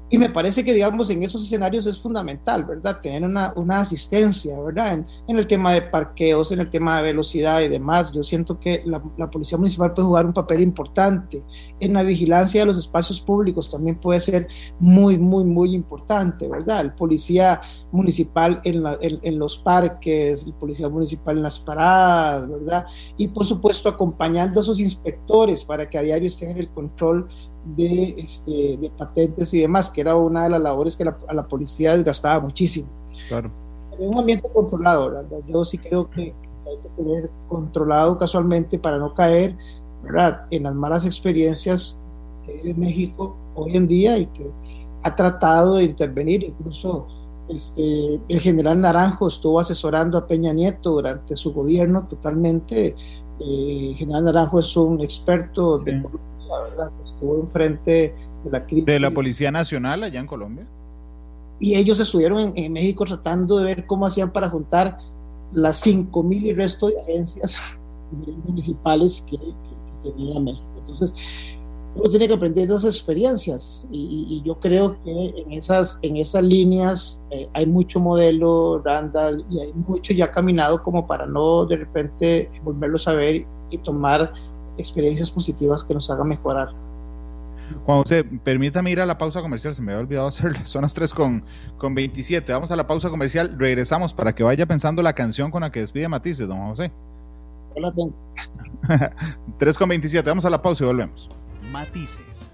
Y me parece que, digamos, en esos escenarios es fundamental, ¿verdad? Tener una, una asistencia, ¿verdad? En, el tema de parqueos, en el tema de velocidad y demás. Yo siento que la, Policía Municipal puede jugar un papel importante. En la vigilancia de los espacios públicos también puede ser muy, muy, muy importante, ¿verdad? El policía municipal en, la, en los parques, el policía municipal en las paradas, ¿verdad? Y, por supuesto, acompañando a sus inspectores para que a diario estén en el control de, este, de, patentes y demás, que era una de las labores que la, a la policía desgastaba muchísimo. Claro. En un ambiente controlado, ¿verdad? yo sí creo que hay que tener controlado casualmente para no caer ¿verdad? en las malas experiencias que vive México hoy en día y que ha tratado de intervenir, incluso este, el general Naranjo estuvo asesorando a Peña Nieto durante su gobierno totalmente. Eh, el general Naranjo es un experto sí. de la verdad, estuvo enfrente de la crisis. De la Policía Nacional allá en Colombia. Y ellos estuvieron en, en México tratando de ver cómo hacían para juntar las 5 mil y resto de agencias municipales que, que, que, tenía México. Entonces, uno tiene que aprender de esas experiencias y, y, yo creo que en esas, en esas líneas eh, hay mucho modelo, Randall, y hay mucho ya caminado como para no de repente volverlo a ver y tomar experiencias positivas que nos hagan mejorar. Juan José, permítame ir a la pausa comercial, se me había olvidado hacerlo, son las 3 con, con 27, vamos a la pausa comercial, regresamos para que vaya pensando la canción con la que despide Matices, don José. Hola, 3 con 27, vamos a la pausa y volvemos. Matices.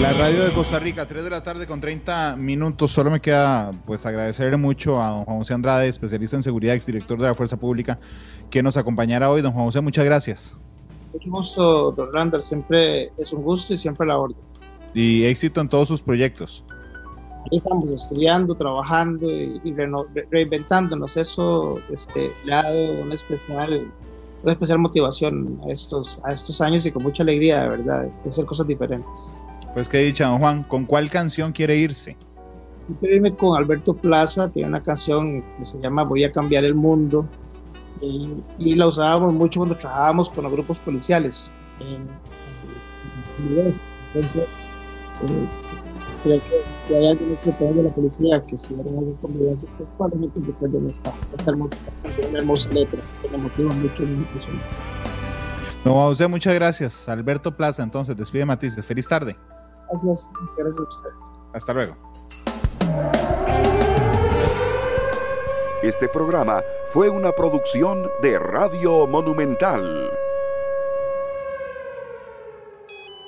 La radio de Costa Rica, 3 de la tarde con 30 minutos. Solo me queda pues agradecerle mucho a don Juan José Andrade, especialista en seguridad, exdirector de la Fuerza Pública, que nos acompañara hoy. Don Juan José, muchas gracias. Mucho gusto, don Randall. Siempre es un gusto y siempre la orden. Y éxito en todos sus proyectos. Ahí estamos estudiando, trabajando y, y re reinventándonos. Eso este, le ha dado una especial una especial motivación a estos, a estos años y con mucha alegría, de verdad, de hacer cosas diferentes. Pues qué dicha, don Juan, ¿con cuál canción quiere irse? Quiero irme con Alberto Plaza, tiene una canción que se llama Voy a cambiar el mundo y, y la usábamos mucho cuando trabajábamos con los grupos policiales en, en, en entonces eh, creo que, que hay algunos que de la policía que estuvieron en esas convivencias que probablemente recuerden esta, esta hermosa, una hermosa letra que me motiva mucho en mi persona. No, a usted muchas gracias. Alberto Plaza, entonces, despide Matices. Feliz tarde. Gracias, gracias a usted. Hasta luego. Este programa fue una producción de Radio Monumental.